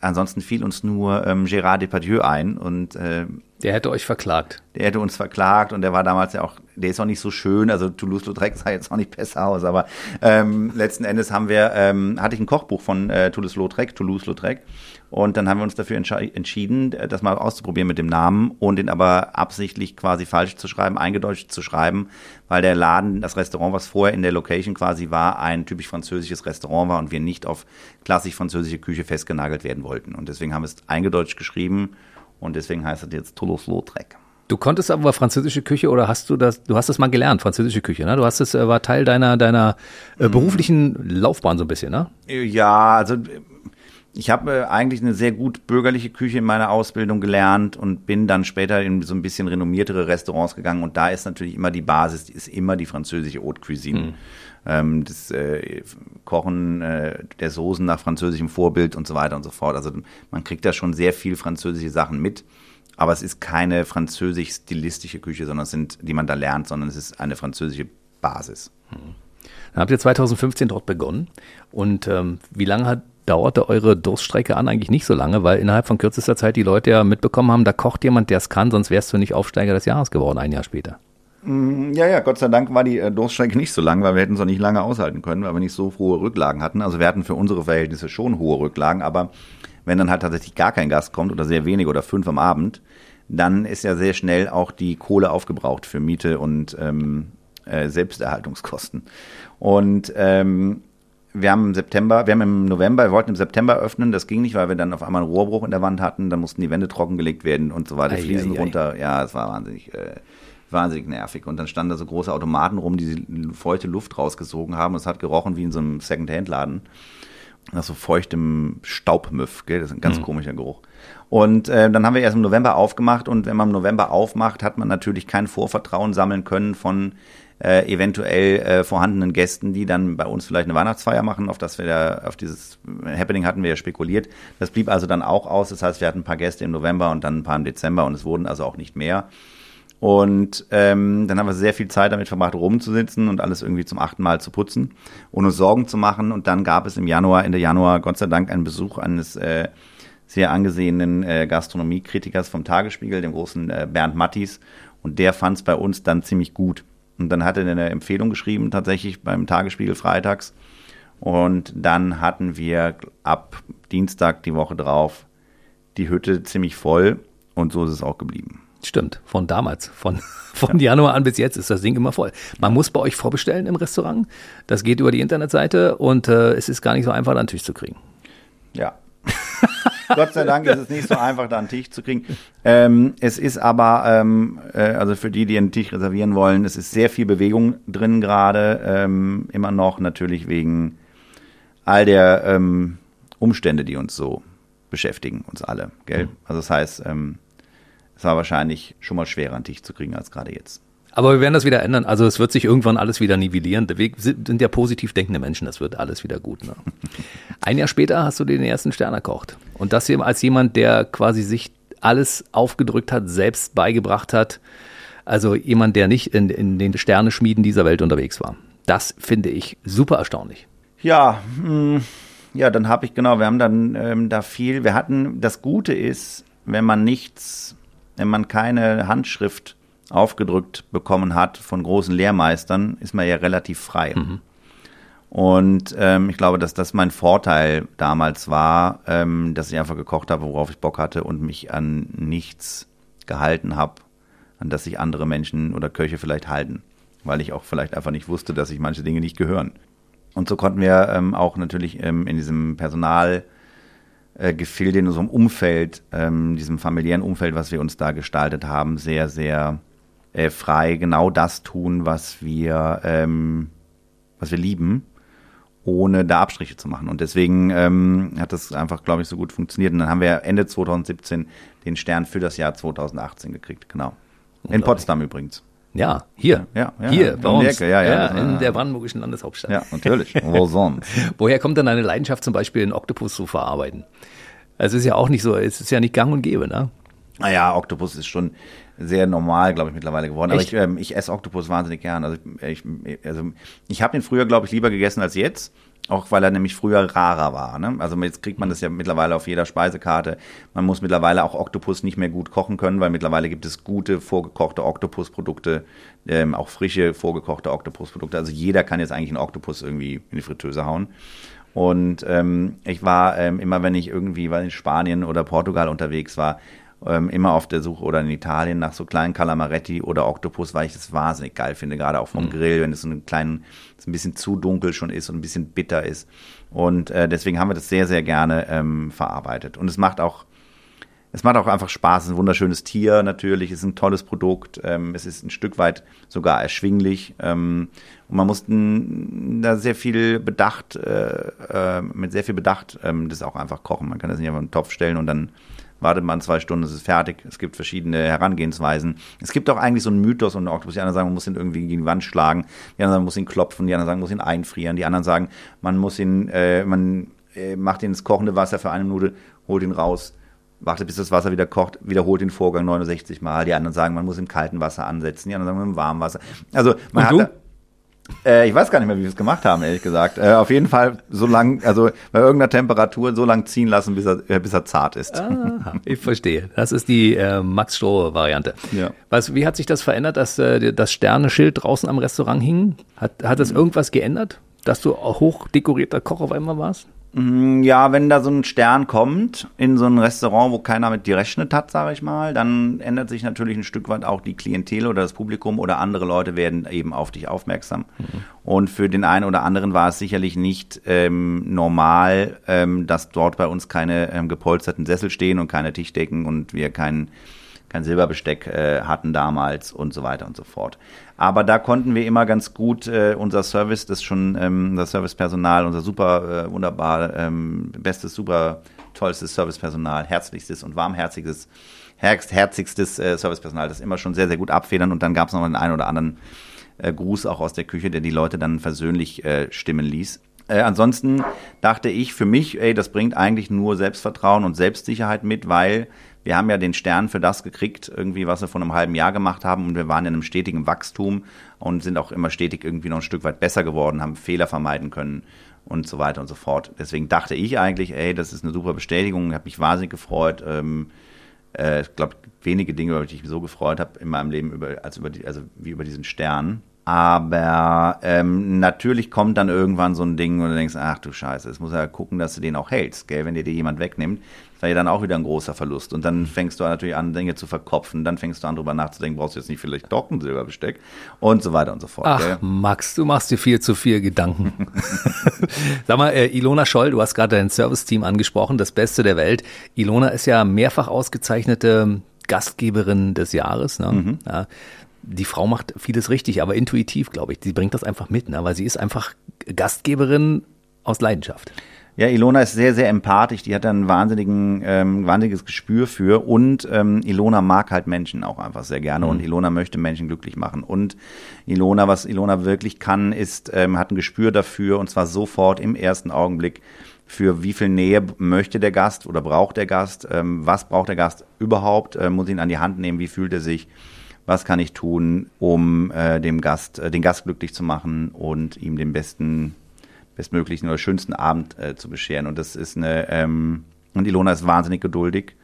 ansonsten fiel uns nur ähm, Gérard Depardieu ein und äh, der hätte euch verklagt. Der hätte uns verklagt und der war damals ja auch, der ist auch nicht so schön, also Toulouse-Lautrec sah jetzt auch nicht besser aus, aber ähm, letzten Endes haben wir, ähm, hatte ich ein Kochbuch von äh, Toulouse-Lautrec, Toulouse-Lautrec und dann haben wir uns dafür entschieden, das mal auszuprobieren mit dem Namen und den aber absichtlich quasi falsch zu schreiben, eingedeutscht zu schreiben, weil der Laden, das Restaurant, was vorher in der Location quasi war, ein typisch französisches Restaurant war und wir nicht auf klassisch französische Küche festgenagelt werden wollten. Und deswegen haben wir es eingedeutscht geschrieben und deswegen heißt es jetzt Toulouse-Lautrec. Du konntest aber französische Küche oder hast du das, du hast das mal gelernt, französische Küche, ne? Du hast es, äh, war Teil deiner, deiner äh, mhm. beruflichen Laufbahn so ein bisschen, ne? Ja, also ich habe äh, eigentlich eine sehr gut bürgerliche Küche in meiner Ausbildung gelernt und bin dann später in so ein bisschen renommiertere Restaurants gegangen und da ist natürlich immer die Basis, die ist immer die französische Haute Cuisine. Mhm. Ähm, das äh, Kochen äh, der Soßen nach französischem Vorbild und so weiter und so fort. Also man kriegt da schon sehr viel französische Sachen mit. Aber es ist keine französisch-stilistische Küche, sondern es sind, die man da lernt, sondern es ist eine französische Basis. Mhm. Dann habt ihr 2015 dort begonnen. Und ähm, wie lange hat dauerte eure Durststrecke an? Eigentlich nicht so lange, weil innerhalb von kürzester Zeit die Leute ja mitbekommen haben, da kocht jemand, der es kann, sonst wärst du nicht Aufsteiger des Jahres geworden, ein Jahr später. Mm, ja, ja, Gott sei Dank war die äh, Durststrecke nicht so lang, weil wir hätten es auch nicht lange aushalten können, weil wir nicht so hohe Rücklagen hatten. Also wir hatten für unsere Verhältnisse schon hohe Rücklagen, aber wenn dann halt tatsächlich gar kein Gast kommt oder sehr wenig oder fünf am Abend, dann ist ja sehr schnell auch die Kohle aufgebraucht für Miete und ähm, äh, Selbsterhaltungskosten. Und ähm, wir haben im September, wir haben im November, wir wollten im September öffnen, das ging nicht, weil wir dann auf einmal einen Rohrbruch in der Wand hatten, dann mussten die Wände trockengelegt werden und so weiter, ei, Fliesen ei, runter. Ei. Ja, es war wahnsinnig, äh, wahnsinnig nervig. Und dann standen da so große Automaten rum, die feuchte Luft rausgesogen haben. Es hat gerochen wie in so einem Second-Hand-Laden. Nach so feuchtem Staubmüff, gell? Das ist ein ganz mhm. komischer Geruch. Und äh, dann haben wir erst im November aufgemacht und wenn man im November aufmacht, hat man natürlich kein Vorvertrauen sammeln können von äh, eventuell äh, vorhandenen Gästen, die dann bei uns vielleicht eine Weihnachtsfeier machen, auf das wir da, auf dieses Happening hatten wir ja spekuliert. Das blieb also dann auch aus. Das heißt, wir hatten ein paar Gäste im November und dann ein paar im Dezember und es wurden also auch nicht mehr. Und ähm, dann haben wir sehr viel Zeit damit verbracht, rumzusitzen und alles irgendwie zum achten Mal zu putzen, ohne Sorgen zu machen. Und dann gab es im Januar, Ende Januar, Gott sei Dank, einen Besuch eines äh, sehr angesehenen äh, Gastronomiekritikers vom Tagesspiegel, dem großen äh, Bernd Mattis. Und der fand es bei uns dann ziemlich gut. Und dann hat er eine Empfehlung geschrieben, tatsächlich beim Tagesspiegel freitags. Und dann hatten wir ab Dienstag die Woche drauf die Hütte ziemlich voll und so ist es auch geblieben. Stimmt, von damals, von, <laughs> von ja. Januar an bis jetzt ist das Ding immer voll. Man muss bei euch vorbestellen im Restaurant. Das geht über die Internetseite und äh, es ist gar nicht so einfach, da einen Tisch zu kriegen. Ja. <laughs> Gott sei Dank ist es nicht so einfach, da einen Tisch zu kriegen. Ähm, es ist aber, ähm, äh, also für die, die einen Tisch reservieren wollen, es ist sehr viel Bewegung drin gerade, ähm, immer noch natürlich wegen all der ähm, Umstände, die uns so beschäftigen, uns alle, gell? Mhm. Also das heißt, ähm, es war wahrscheinlich schon mal schwerer, einen Tisch zu kriegen als gerade jetzt. Aber wir werden das wieder ändern. Also es wird sich irgendwann alles wieder nivellieren. Wir sind ja positiv denkende Menschen, das wird alles wieder gut. Ne? <laughs> Ein Jahr später hast du den ersten Stern erkocht. Und das hier als jemand, der quasi sich alles aufgedrückt hat, selbst beigebracht hat. Also jemand, der nicht in, in den Sterneschmieden dieser Welt unterwegs war. Das finde ich super erstaunlich. Ja, mh, hm, ja, dann habe ich genau, wir haben dann ähm, da viel, wir hatten, das Gute ist, wenn man nichts, wenn man keine Handschrift aufgedrückt bekommen hat von großen Lehrmeistern, ist man ja relativ frei. Mhm. Und ähm, ich glaube, dass das mein Vorteil damals war, ähm, dass ich einfach gekocht habe, worauf ich Bock hatte und mich an nichts gehalten habe, an das sich andere Menschen oder Köche vielleicht halten, weil ich auch vielleicht einfach nicht wusste, dass sich manche Dinge nicht gehören. Und so konnten wir ähm, auch natürlich ähm, in diesem Personal äh, Gefilde, in unserem Umfeld, ähm, diesem familiären Umfeld, was wir uns da gestaltet haben, sehr, sehr äh, frei genau das tun, was wir, ähm, was wir lieben, ohne da Abstriche zu machen. Und deswegen ähm, hat das einfach, glaube ich, so gut funktioniert. Und dann haben wir Ende 2017 den Stern für das Jahr 2018 gekriegt, genau. In Potsdam übrigens. Ja, hier. Ja, ja, hier, bei uns. Ecke, ja, ja, ja, in der brandenburgischen Landeshauptstadt. Ja, natürlich. <laughs> Wo sonst? Woher kommt dann eine Leidenschaft, zum Beispiel einen Oktopus zu verarbeiten? Also es ist ja auch nicht so, es ist ja nicht gang und gäbe, ne? Naja, Oktopus ist schon sehr normal, glaube ich, mittlerweile geworden. Echt? Aber ich, ähm, ich esse Oktopus wahnsinnig gern. Also ich, also ich habe den früher, glaube ich, lieber gegessen als jetzt. Auch weil er nämlich früher rarer war. Ne? Also jetzt kriegt man das ja mittlerweile auf jeder Speisekarte. Man muss mittlerweile auch Oktopus nicht mehr gut kochen können, weil mittlerweile gibt es gute vorgekochte Oktopusprodukte, ähm, auch frische vorgekochte Oktopusprodukte. Also jeder kann jetzt eigentlich einen Oktopus irgendwie in die Fritteuse hauen. Und ähm, ich war ähm, immer, wenn ich irgendwie in Spanien oder Portugal unterwegs war, ähm, immer auf der Suche oder in Italien nach so kleinen Calamaretti oder Oktopus, weil ich das wahnsinnig geil finde, gerade auch vom mhm. Grill, wenn es so einen kleinen, ein bisschen zu dunkel schon ist und ein bisschen bitter ist. Und äh, deswegen haben wir das sehr, sehr gerne ähm, verarbeitet. Und es macht auch es macht auch einfach Spaß. Es ist ein wunderschönes Tier natürlich, es ist ein tolles Produkt, ähm, es ist ein Stück weit sogar erschwinglich. Ähm, und man muss da sehr viel Bedacht, äh, äh, mit sehr viel Bedacht ähm, das auch einfach kochen. Man kann das nicht einfach in den Topf stellen und dann wartet man zwei Stunden, es ist fertig. Es gibt verschiedene Herangehensweisen. Es gibt auch eigentlich so einen Mythos und Oktopus. Die anderen sagen, man muss ihn irgendwie gegen die Wand schlagen. Die anderen sagen, man muss ihn klopfen. Die anderen sagen, man muss ihn einfrieren. Die anderen sagen, man muss ihn, äh, man äh, macht ihn ins kochende Wasser für eine Minute, holt ihn raus, wartet, bis das Wasser wieder kocht, wiederholt den Vorgang 69 Mal. Die anderen sagen, man muss im kalten Wasser ansetzen, die anderen sagen, im warmen Wasser. Also man hat. Äh, ich weiß gar nicht mehr, wie wir es gemacht haben, ehrlich gesagt. Äh, auf jeden Fall so lang, also bei irgendeiner Temperatur so lang ziehen lassen, bis er, äh, bis er zart ist. Ah, <laughs> ich verstehe. Das ist die äh, Max Stroh-Variante. Ja. Was, wie hat sich das verändert, dass äh, das Sternenschild draußen am Restaurant hing? Hat, hat das irgendwas geändert, dass du hochdekorierter Koch auf einmal warst? Mm, Ja, wenn da so ein Stern kommt in so ein Restaurant, wo keiner mit dir rechnet hat, sage ich mal, dann ändert sich natürlich ein Stück weit auch die Klientel oder das Publikum oder andere Leute werden eben auf dich aufmerksam. Und für den einen oder anderen war es sicherlich nicht ähm, normal, ähm, dass dort bei uns keine ähm, gepolsterten Sessel stehen und keine Tischdecken und wir keinen kein Silberbesteck äh, hatten damals und so weiter und so fort. Aber da konnten wir immer ganz gut äh, unser Service, das schon ähm, das Servicepersonal, unser super äh, wunderbar ähm, bestes, super tollstes Servicepersonal, herzlichstes und warmherziges, herz, herzigstes äh, Servicepersonal, das immer schon sehr sehr gut abfedern und dann gab es noch den einen oder anderen äh, Gruß auch aus der Küche, der die Leute dann versöhnlich äh, stimmen ließ. Äh, ansonsten dachte ich für mich, ey, das bringt eigentlich nur Selbstvertrauen und Selbstsicherheit mit, weil wir haben ja den Stern für das gekriegt, irgendwie, was wir vor einem halben Jahr gemacht haben und wir waren in einem stetigen Wachstum und sind auch immer stetig irgendwie noch ein Stück weit besser geworden, haben Fehler vermeiden können und so weiter und so fort. Deswegen dachte ich eigentlich, ey, das ist eine super Bestätigung, habe mich wahnsinnig gefreut. Ähm, äh, ich glaube, wenige Dinge, über die ich mich so gefreut habe in meinem Leben, über, als über die, also wie über diesen Stern. Aber ähm, natürlich kommt dann irgendwann so ein Ding, wo du denkst, ach du Scheiße, es muss ja gucken, dass du den auch hältst, gell? Wenn dir dir jemand wegnimmt, das wäre ja dann auch wieder ein großer Verlust. Und dann fängst du natürlich an, Dinge zu verkopfen, dann fängst du an, drüber nachzudenken, brauchst du jetzt nicht vielleicht doch ein Silberbesteck und so weiter und so fort. gell? Ach, Max, du machst dir viel zu viel Gedanken. <laughs> Sag mal, äh, Ilona Scholl, du hast gerade dein Serviceteam angesprochen, das Beste der Welt. Ilona ist ja mehrfach ausgezeichnete Gastgeberin des Jahres. Ne? Ja, die Frau macht vieles richtig, aber intuitiv, glaube ich. Sie bringt das einfach mit, ne? weil sie ist einfach Gastgeberin aus Leidenschaft. Ja, Ilona ist sehr, sehr empathisch. Die hat da ein wahnsinnigen, ähm, wahnsinniges Gespür für. Und ähm, Ilona mag halt Menschen auch einfach sehr gerne. Und Ilona möchte Menschen glücklich machen. Und Ilona, was Ilona wirklich kann, ist, ähm, hat ein Gespür dafür. Und zwar sofort im ersten Augenblick für wie viel Nähe möchte der Gast oder braucht der Gast, ähm, was braucht der Gast überhaupt, äh, muss ihn an die Hand nehmen, wie fühlt er sich, was kann ich tun, um äh, dem Gast, äh, den Gast glücklich zu machen und ihm den besten, bestmöglichen oder schönsten Abend äh, zu bescheren. Und das ist eine, ähm, und Ilona ist wahnsinnig geduldig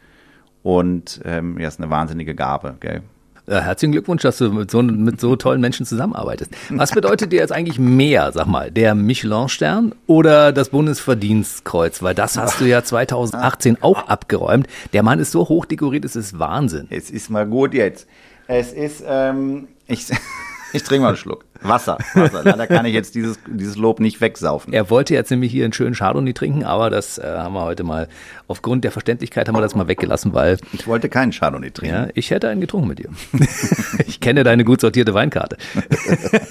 und ähm, ja, ist eine wahnsinnige Gabe, gell? Äh, herzlichen Glückwunsch, dass du mit so, mit so tollen Menschen zusammenarbeitest. Was bedeutet dir jetzt eigentlich mehr, sag mal, der Michelin-Stern oder das Bundesverdienstkreuz? Weil das hast du ja 2018 auch abgeräumt. Der Mann ist so hoch dekoriert, es ist Wahnsinn. Es ist mal gut jetzt. Es ist, ähm, ich, <laughs> ich trinke mal einen Schluck. Wasser, Wasser. Leider kann ich jetzt dieses, dieses Lob nicht wegsaufen. Er wollte jetzt nämlich hier einen schönen Chardonnay trinken, aber das äh, haben wir heute mal, aufgrund der Verständlichkeit haben wir das mal weggelassen, weil Ich wollte keinen Chardonnay trinken. ja, ich hätte einen getrunken mit dir. <laughs> ich kenne deine gut sortierte Weinkarte.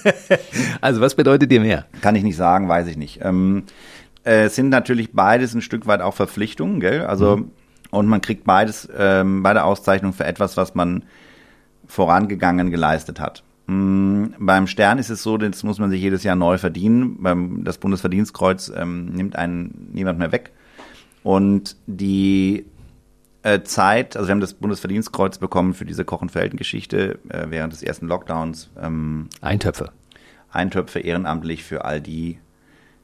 <laughs> also was bedeutet dir mehr? Kann ich nicht sagen, weiß ich nicht. Ähm, äh, es sind natürlich beides ein Stück weit auch Verpflichtungen, gell? Also, und man kriegt beides, ähm, beide Auszeichnungen für etwas, was man vorangegangen geleistet hat. Mm, Beim Stern ist es so, das muss man sich jedes Jahr neu verdienen. Das Bundesverdienstkreuz ähm, nimmt einen niemand mehr weg. Und die äh, Zeit, also wir haben das Bundesverdienstkreuz bekommen für diese Koch- und Verhältnisgeschichte äh, während des ersten Lockdowns. Ähm, Eintöpfe. Eintöpfe ehrenamtlich für all die,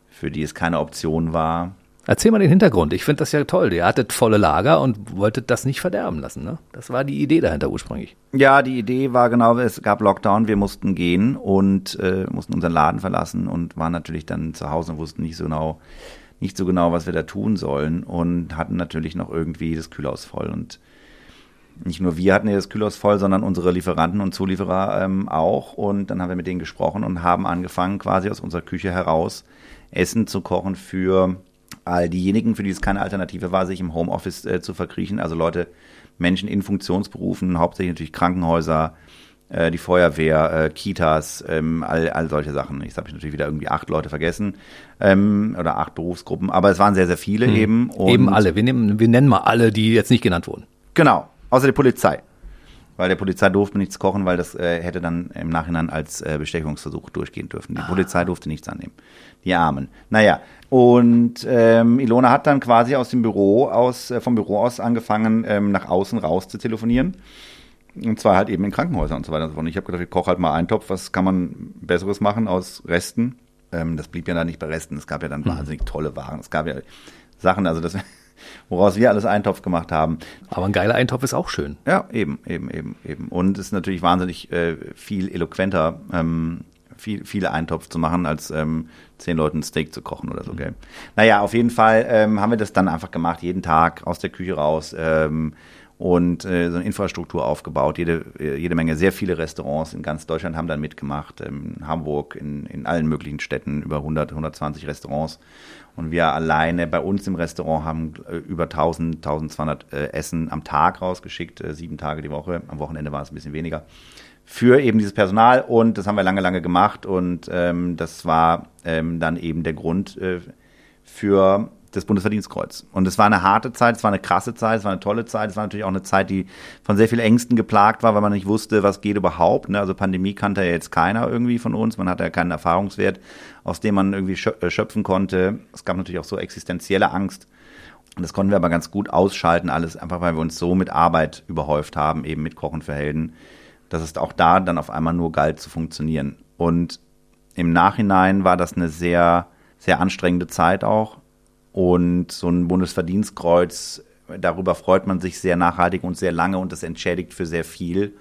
für die es keine Option war. Erzähl mal den Hintergrund. Ich finde das ja toll. Ihr hattet volle Lager und wolltet das nicht verderben lassen. Ne? Das war die Idee dahinter ursprünglich. Ja, die Idee war genau, es gab Lockdown, wir mussten gehen und äh, mussten unseren Laden verlassen und waren natürlich dann zu Hause und wussten nicht so genau, nicht so genau, was wir da tun sollen und hatten natürlich noch irgendwie das Kühlhaus voll und nicht nur wir hatten ja das Kühlhaus voll, sondern unsere Lieferanten und Zulieferer ähm, auch. Und dann haben wir mit denen gesprochen und haben angefangen, quasi aus unserer Küche heraus Essen zu kochen für all diejenigen, für die es keine Alternative war, sich im Homeoffice äh, zu verkriechen. Also Leute Menschen in Funktionsberufen, hauptsächlich natürlich Krankenhäuser, äh, die Feuerwehr, äh, Kitas, ähm, all, all solche Sachen. Jetzt habe ich natürlich wieder irgendwie acht Leute vergessen ähm, oder acht Berufsgruppen, aber es waren sehr, sehr viele Hm. eben. Eben alle. Wir, nehmen, wir nennen mal alle, die jetzt nicht genannt wurden. Genau, außer der Polizei. Weil der Polizei durfte nichts kochen, weil das äh, hätte dann im Nachhinein als äh, Bestechungsversuch durchgehen dürfen. Die Polizei durfte nichts annehmen. Die Armen. Naja, und ähm, Ilona hat dann quasi aus dem Büro aus, äh, vom Büro aus angefangen, ähm, nach außen raus zu telefonieren. Und zwar halt eben in Krankenhäusern und so weiter und so fort. Und ich habe gedacht, ich koche halt mal einen Topf, was kann man Besseres machen aus Resten? Ähm, das blieb ja dann nicht bei Resten. Es gab ja dann wahnsinnig tolle Waren. Es gab ja Sachen, also das, <laughs> woraus wir alles Eintopf gemacht haben. Aber ein geiler Eintopf ist auch schön. Ja, eben, eben, eben, eben. Und es ist natürlich wahnsinnig äh, viel eloquenter, ähm, viel, viele Eintopf zu machen, als ähm, zehn Leuten ein Steak zu kochen oder so, gell? Naja, auf jeden Fall ähm, haben wir das dann einfach gemacht, jeden Tag aus der Küche raus ähm, und äh, so eine Infrastruktur aufgebaut. Jede, äh, jede Menge, sehr viele Restaurants in ganz Deutschland haben dann mitgemacht. Ähm, in Hamburg, in, in allen möglichen Städten, über 100, 120 Restaurants. Und wir alleine bei uns im Restaurant haben äh, über 1000, 1200 äh, Essen am Tag rausgeschickt, äh, sieben Tage die Woche. Am Wochenende war es ein bisschen weniger. Für eben dieses Personal und das haben wir lange, lange gemacht und ähm, das war ähm, dann eben der Grund äh, für das Bundesverdienstkreuz. Und es war eine harte Zeit, es war eine krasse Zeit, es war eine tolle Zeit, es war natürlich auch eine Zeit, die von sehr viel Ängsten geplagt war, weil man nicht wusste, was geht überhaupt. Ne? Also Pandemie kannte ja jetzt keiner irgendwie von uns, man hatte ja keinen Erfahrungswert, aus dem man irgendwie äh, schöpfen konnte. Es gab natürlich auch so existenzielle Angst. Und das konnten wir aber ganz gut ausschalten, alles einfach, weil wir uns so mit Arbeit überhäuft haben, eben mit Kochen für Helden, dass es auch da dann auf einmal nur galt zu funktionieren. Und im Nachhinein war das eine sehr, sehr anstrengende Zeit auch. Und so ein Bundesverdienstkreuz, darüber freut man sich sehr nachhaltig und sehr lange und das entschädigt für sehr viel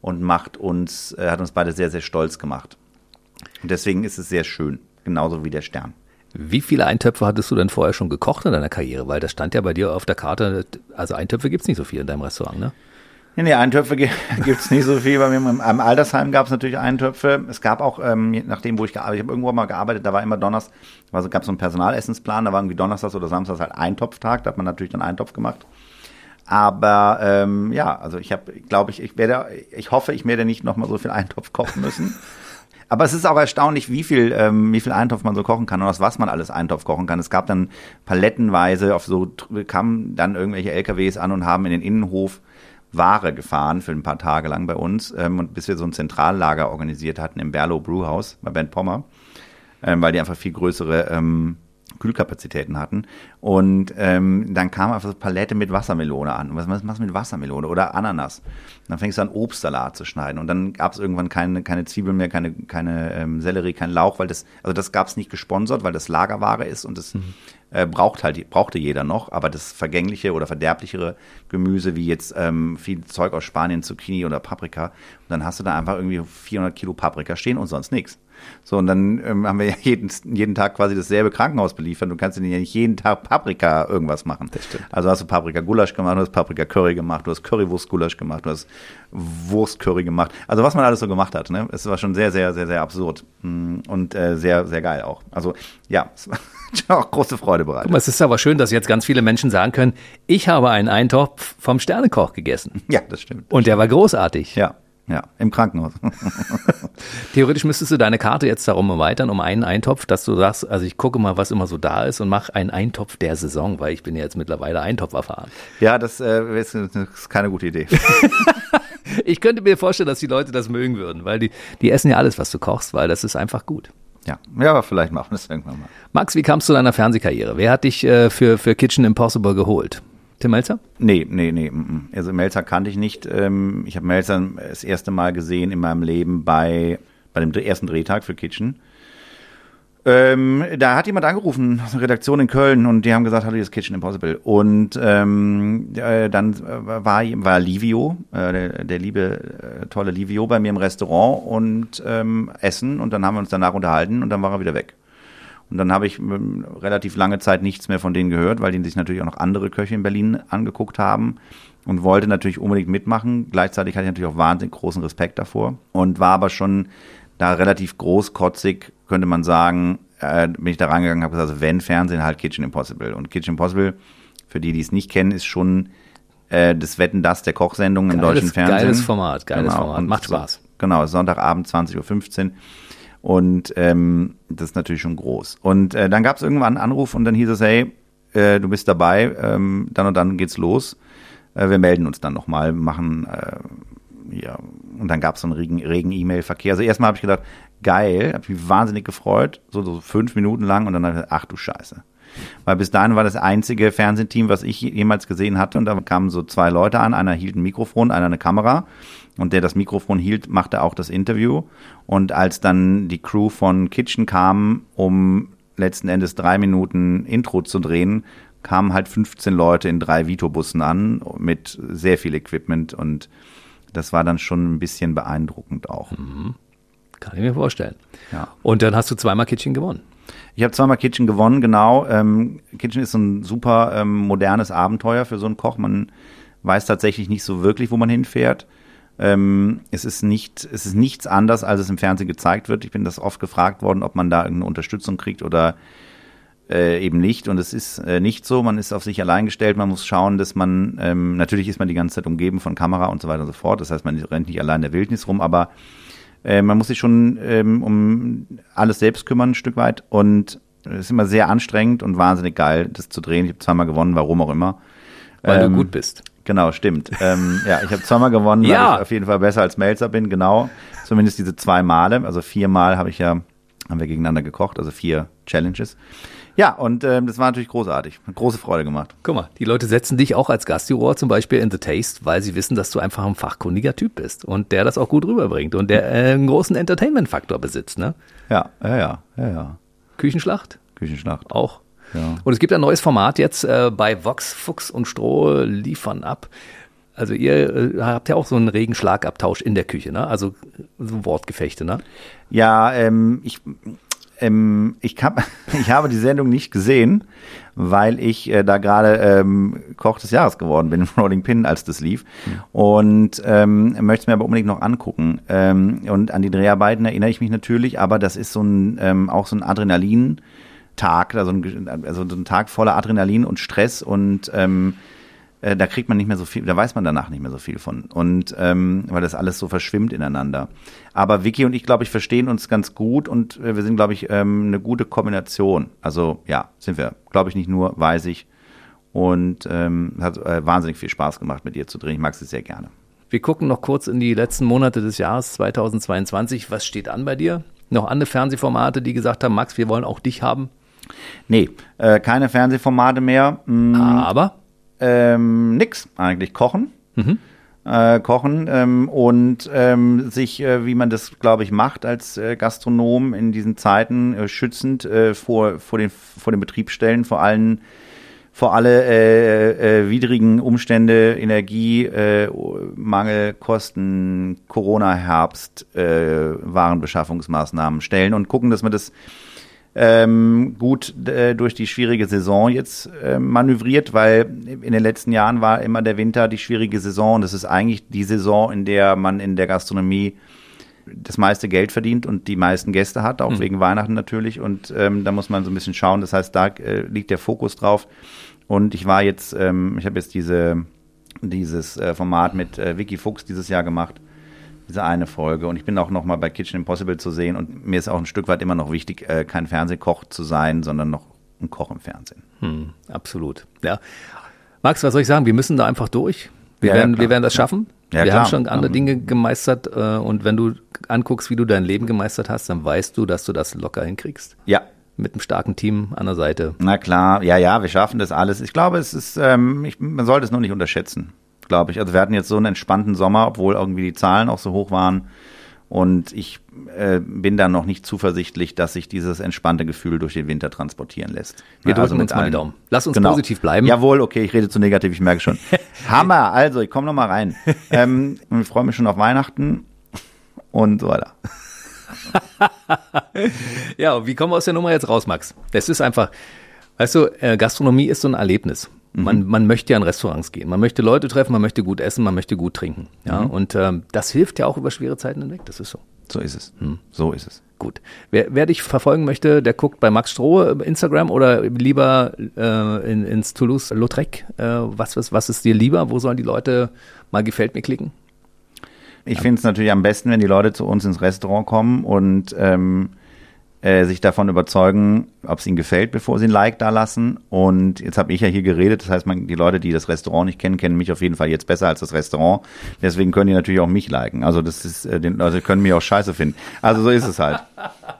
und macht uns, äh, hat uns beide sehr, sehr stolz gemacht. Und deswegen ist es sehr schön, genauso wie der Stern. Wie viele Eintöpfe hattest du denn vorher schon gekocht in deiner Karriere? Weil das stand ja bei dir auf der Karte, also Eintöpfe gibt's nicht so viel in deinem Restaurant, ne? Nee, nee, Eintöpfe <laughs> gibt es nicht so viel. Bei mir im, im Altersheim gab es natürlich Eintöpfe. Es gab auch, ähm, nachdem, wo ich gearbeitet habe irgendwo mal gearbeitet, da war immer Donnerstag, also gab es so einen Personalessensplan, da war irgendwie Donnerstags oder Samstags halt Eintopftag, da hat man natürlich dann Eintopf gemacht. Aber ähm, ja, also ich habe, glaube ich, ich werde, ich hoffe, ich werde nicht nochmal so viel Eintopf kochen müssen. <laughs> Aber es ist auch erstaunlich, wie viel, ähm, wie viel Eintopf man so kochen kann und aus was man alles Eintopf kochen kann. Es gab dann palettenweise auf so, kamen dann irgendwelche LKWs an und haben in den Innenhof Ware gefahren für ein paar Tage lang bei uns. Ähm, und bis wir so ein Zentrallager organisiert hatten im Berlow Brewhouse bei Ben Pommer, ähm, weil die einfach viel größere ähm, Kühlkapazitäten hatten. Und ähm, dann kam einfach so Palette mit Wassermelone an. Und was, was machst du mit Wassermelone oder Ananas? Und dann fängst du an, Obstsalat zu schneiden. Und dann gab es irgendwann keine, keine Zwiebeln mehr, keine, keine ähm, Sellerie, kein Lauch, weil das, also das gab es nicht gesponsert, weil das Lagerware ist und das äh, braucht halt, brauchte jeder noch. Aber das vergängliche oder verderblichere Gemüse, wie jetzt ähm, viel Zeug aus Spanien, Zucchini oder Paprika, und dann hast du da einfach irgendwie 400 Kilo Paprika stehen und sonst nichts. So, und dann ähm, haben wir ja jeden, jeden Tag quasi dasselbe Krankenhaus beliefert. Du kannst ja nicht jeden Tag Paprika irgendwas machen. Das stimmt. Also hast du Paprika-Gulasch gemacht, du hast Paprika-Curry gemacht, du hast Currywurst-Gulasch gemacht, du hast Wurst-Curry gemacht. Also was man alles so gemacht hat, ne? Es war schon sehr, sehr, sehr, sehr absurd. Mm, Und äh, sehr, sehr geil auch. Also ja, es war <laughs> auch große Freude bereitet. Guck mal, es ist aber schön, dass jetzt ganz viele Menschen sagen können, ich habe einen Eintopf vom Sternekoch gegessen. Ja, das stimmt. Und der war großartig. Ja, ja, im Krankenhaus. <laughs> Theoretisch müsstest du deine Karte jetzt darum erweitern, um einen Eintopf, dass du sagst, also ich gucke mal, was immer so da ist und mache einen Eintopf der Saison, weil ich bin ja jetzt mittlerweile Eintopf erfahren. ja, das, äh, ist, ist keine gute Idee. <laughs> Ich könnte mir vorstellen, dass die Leute das mögen würden, weil die, die essen ja alles, was du kochst, weil das ist einfach gut. Ja, ja, aber vielleicht machen wir das irgendwann mal. Max, wie kamst du zu deiner Fernsehkarriere? Wer hat dich äh, für, für Kitchen Impossible geholt? Tim Melzer? Nee, nee, nee. mm, mm. Also Melzer kannte ich nicht. Ähm, Ich habe Melzer das erste Mal gesehen in meinem Leben bei, bei dem ersten Drehtag für Kitchen. Ähm, da hat jemand angerufen, Redaktion in Köln, und die haben gesagt, hallo, hier ist Kitchen Impossible. Und ähm, äh, dann äh, war, war Livio, äh, der, der liebe, äh, tolle Livio bei mir im Restaurant und ähm, Essen. Und dann haben wir uns danach unterhalten und dann war er wieder weg. Und dann habe ich ähm, relativ lange Zeit nichts mehr von denen gehört, weil die sich natürlich auch noch andere Köche in Berlin angeguckt haben und wollte natürlich unbedingt mitmachen. Gleichzeitig hatte ich natürlich auch wahnsinnig großen Respekt davor und war aber schon da relativ großkotzig, könnte man sagen, äh, bin ich da rangegangen, habe gesagt, also wenn Fernsehen, halt Kitchen Impossible. Und Kitchen Impossible, für die, die es nicht kennen, ist schon äh, des Wetten das der Kochsendung im Geiles- deutschen Fernsehen. geiles Format, geiles Format. und Macht Spaß. Genau, Sonntagabend 20.15 Uhr. Und ähm, das ist natürlich schon groß. Und äh, dann gab es irgendwann einen Anruf und dann hieß es, hey, äh, du bist dabei, ähm, dann und dann geht's los. Äh, wir melden uns dann nochmal, machen, äh, ja, und dann gab es so einen regen regen E-Mail-Verkehr. Also erstmal habe ich gedacht, geil, habe mich wahnsinnig gefreut, so, so fünf Minuten lang und dann habe ich gedacht, ach du Scheiße. Weil bis dahin war das einzige Fernsehteam, was ich jemals gesehen hatte. Und da kamen so zwei Leute an. Einer hielt ein Mikrofon, einer eine Kamera. Und der das Mikrofon hielt, machte auch das Interview. Und als dann die Crew von Kitchen kam, um letzten Endes drei Minuten Intro zu drehen, kamen halt 15 Leute in drei Vito-Bussen an mit sehr viel Equipment. Und das war dann schon ein bisschen beeindruckend auch. Kann ich mir vorstellen. Ja. Und dann hast du zweimal Kitchen gewonnen. Ich habe zweimal Kitchen gewonnen, genau. Ähm, Kitchen ist so ein super ähm, modernes Abenteuer für so einen Koch. Man weiß tatsächlich nicht so wirklich, wo man hinfährt. Ähm, es ist nicht, es ist nichts anders, als es im Fernsehen gezeigt wird. Ich bin das oft gefragt worden, ob man da irgendeine Unterstützung kriegt oder äh, eben nicht. Und es ist äh, nicht so. Man ist auf sich allein gestellt. Man muss schauen, dass man, ähm, natürlich ist man die ganze Zeit umgeben von Kamera und so weiter und so fort. Das heißt, man rennt nicht allein in der Wildnis rum, aber äh, man muss sich schon ähm, um alles selbst kümmern, ein Stück weit. Und es ist immer sehr anstrengend und wahnsinnig geil, das zu drehen. Ich habe zweimal gewonnen, warum auch immer. Weil Ähm, du gut bist. Genau, stimmt. ähm, ja, ich habe zweimal gewonnen, weil Ja. ich auf jeden Fall besser als Melzer bin, genau. Zumindest diese zwei Male. Also viermal habe ich ja, haben wir gegeneinander gekocht, also vier Challenges. Ja, und ähm, das war natürlich großartig. Hat große Freude gemacht. Guck mal, die Leute setzen dich auch als Gastjuror zum Beispiel in The Taste, weil sie wissen, dass du einfach ein fachkundiger Typ bist und der das auch gut rüberbringt und der äh, einen großen Entertainment-Faktor besitzt. Ne? Ja, ja, ja, ja, ja. Küchenschlacht Küchenschlacht. auch. Ja. Und es gibt ein neues Format jetzt äh, bei Vox, Fuchs und Stroh liefern ab. Also ihr äh, habt ja auch so einen regen Schlagabtausch in der Küche, ne? Also so Wortgefechte, ne? Ja, ähm, ich, ähm, ich, hab, <laughs> ich habe die Sendung nicht gesehen, weil ich äh, da gerade ähm, Koch des Jahres geworden bin, <laughs> Rolling Pin, als das lief. Und ähm, möchte es mir aber unbedingt noch angucken. Ähm, und an die Dreharbeiten erinnere ich mich natürlich, aber das ist so ein, ähm, auch so ein Adrenalin-Tag, also ein, also so ein Tag voller Adrenalin und Stress und ähm, äh, da kriegt man nicht mehr so viel, da weiß man danach nicht mehr so viel von. Und ähm, weil das alles so verschwimmt ineinander. Aber Vicky und ich, glaube ich, verstehen uns ganz gut und äh, wir sind, glaube ich, ähm, eine gute Kombination. Also ja, sind wir, glaube ich, nicht nur, weiß ich. Und ähm, hat äh, wahnsinnig viel Spaß gemacht, mit ihr zu drehen. Ich mag sie sehr gerne. Wir gucken noch kurz in die letzten Monate des Jahres 2022. Was steht an bei dir? Noch andere Fernsehformate, die gesagt haben, Max, wir wollen auch dich haben. Nee, äh, keine Fernsehformate mehr. Mm, Aber Ähm, nix, eigentlich kochen. Äh, kochen ähm, und ähm, sich, äh, wie man das, glaube ich, macht als äh, Gastronom in diesen Zeiten, äh, schützend äh, vor, vor, den, vor den Betrieb stellen, vor allen vor alle äh, widrigen Umstände, Energie, Mangel, Kosten, Corona-Herbst, Warenbeschaffungsmaßnahmen stellen und gucken, dass wir das ähm, gut äh, durch die schwierige Saison jetzt äh, manövriert, weil in den letzten Jahren war immer der Winter die schwierige Saison und das ist eigentlich die Saison, in der man in der Gastronomie das meiste Geld verdient und die meisten Gäste hat, auch wegen Weihnachten natürlich. Und ähm, da muss man so ein bisschen schauen. Das heißt, da äh, liegt der Fokus drauf. Und ich war jetzt, ähm, ich habe jetzt diese, dieses äh, Format mit äh, Vicky Fuchs dieses Jahr gemacht. Diese eine Folge. Und ich bin auch noch mal bei Kitchen Impossible zu sehen. Und mir ist auch ein Stück weit immer noch wichtig, äh, kein Fernsehkoch zu sein, sondern noch ein Koch im Fernsehen. hm, absolut. Ja. Max, was soll ich sagen? Wir müssen da einfach durch. Wir, Ja, ja, werden, klar. wir werden das schaffen. Ja, wir klar. haben schon andere Dinge gemeistert. Äh, und wenn du anguckst, wie du dein Leben gemeistert hast, dann weißt du, dass du das locker hinkriegst. Ja, Mit einem starken Team an der Seite. Na klar, ja, ja, wir schaffen das alles. Ich glaube, es ist, ähm, ich, man sollte es nur nicht unterschätzen, glaube ich. Also wir hatten jetzt so einen entspannten Sommer, obwohl irgendwie die Zahlen auch so hoch waren. Und ich äh, bin da noch nicht zuversichtlich, dass sich dieses entspannte Gefühl durch den Winter transportieren lässt. Wir Ja, drücken mit uns mal die. Daumen. Lass uns Genau. positiv bleiben. Jawohl, okay, ich rede zu negativ, ich merke schon. <laughs> Hammer, also ich komme noch mal rein. <laughs> ähm, ich freue mich schon auf Weihnachten und so <laughs> weiter. Ja, und wie kommen wir aus der Nummer jetzt raus, Max? Das ist einfach, weißt du, äh, Gastronomie ist so ein Erlebnis. Man, man möchte ja in Restaurants gehen, man möchte Leute treffen, man möchte gut essen, man möchte gut trinken. Ja, und ähm, das hilft ja auch über schwere Zeiten hinweg, das ist so. So ist es. Hm. So ist es. Gut. Wer, wer dich verfolgen möchte, der guckt bei Max Stroh Instagram oder lieber äh, in, ins Toulouse-Lautrec. Äh, was, was, was ist dir lieber? Wo sollen die Leute mal gefällt mir klicken? Ich finde es natürlich am besten, wenn die Leute zu uns ins Restaurant kommen und ähm, äh, sich davon überzeugen, ob es ihnen gefällt, bevor sie ein Like da lassen. Und jetzt habe ich ja hier geredet, das heißt, man, die Leute, die das Restaurant nicht kennen, kennen mich auf jeden Fall jetzt besser als das Restaurant. Deswegen können die natürlich auch mich liken. Also das ist, äh, den, also können mich auch scheiße finden. Also so ist es halt.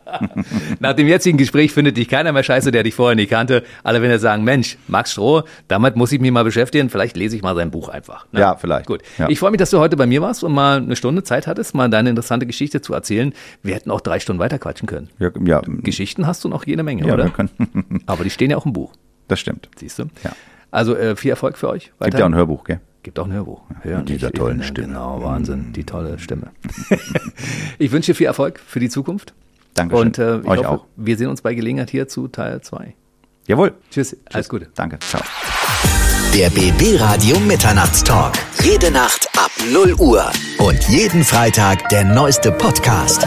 <laughs> Nach dem jetzigen Gespräch findet dich keiner mehr scheiße, der dich vorher nicht kannte. Alle werden sagen, Mensch, Max Stroh, damit muss ich mich mal beschäftigen. Vielleicht lese ich mal sein Buch einfach. Ne? Ja, vielleicht. Gut. Ja. Ich freue mich, dass du heute bei mir warst und mal eine Stunde Zeit hattest, mal deine interessante Geschichte zu erzählen. Wir hätten auch drei Stunden weiter quatschen können. Ja, ja. Geschichten hast du noch jede Menge, Ja, oder? wir können. <laughs> Aber die stehen ja auch im Buch. Das stimmt. Siehst du? Ja. Also äh, viel Erfolg für euch. Gibt ja auch ein Hörbuch, gell? Gibt auch ein Hörbuch. Hören dieser nicht- tollen Stimme. Genau, Wahnsinn, die tolle Stimme. <laughs> ich wünsche dir viel Erfolg für die Zukunft. Dankeschön. Und äh, ich Euch hoffe, auch. wir sehen uns bei Gelegenheit hier zu Teil 2. Jawohl. Tschüss, alles Gute. Danke. Ciao. Der BB Radio Mitternachtstalk. Jede Nacht ab 0 Uhr. Und jeden Freitag der neueste Podcast.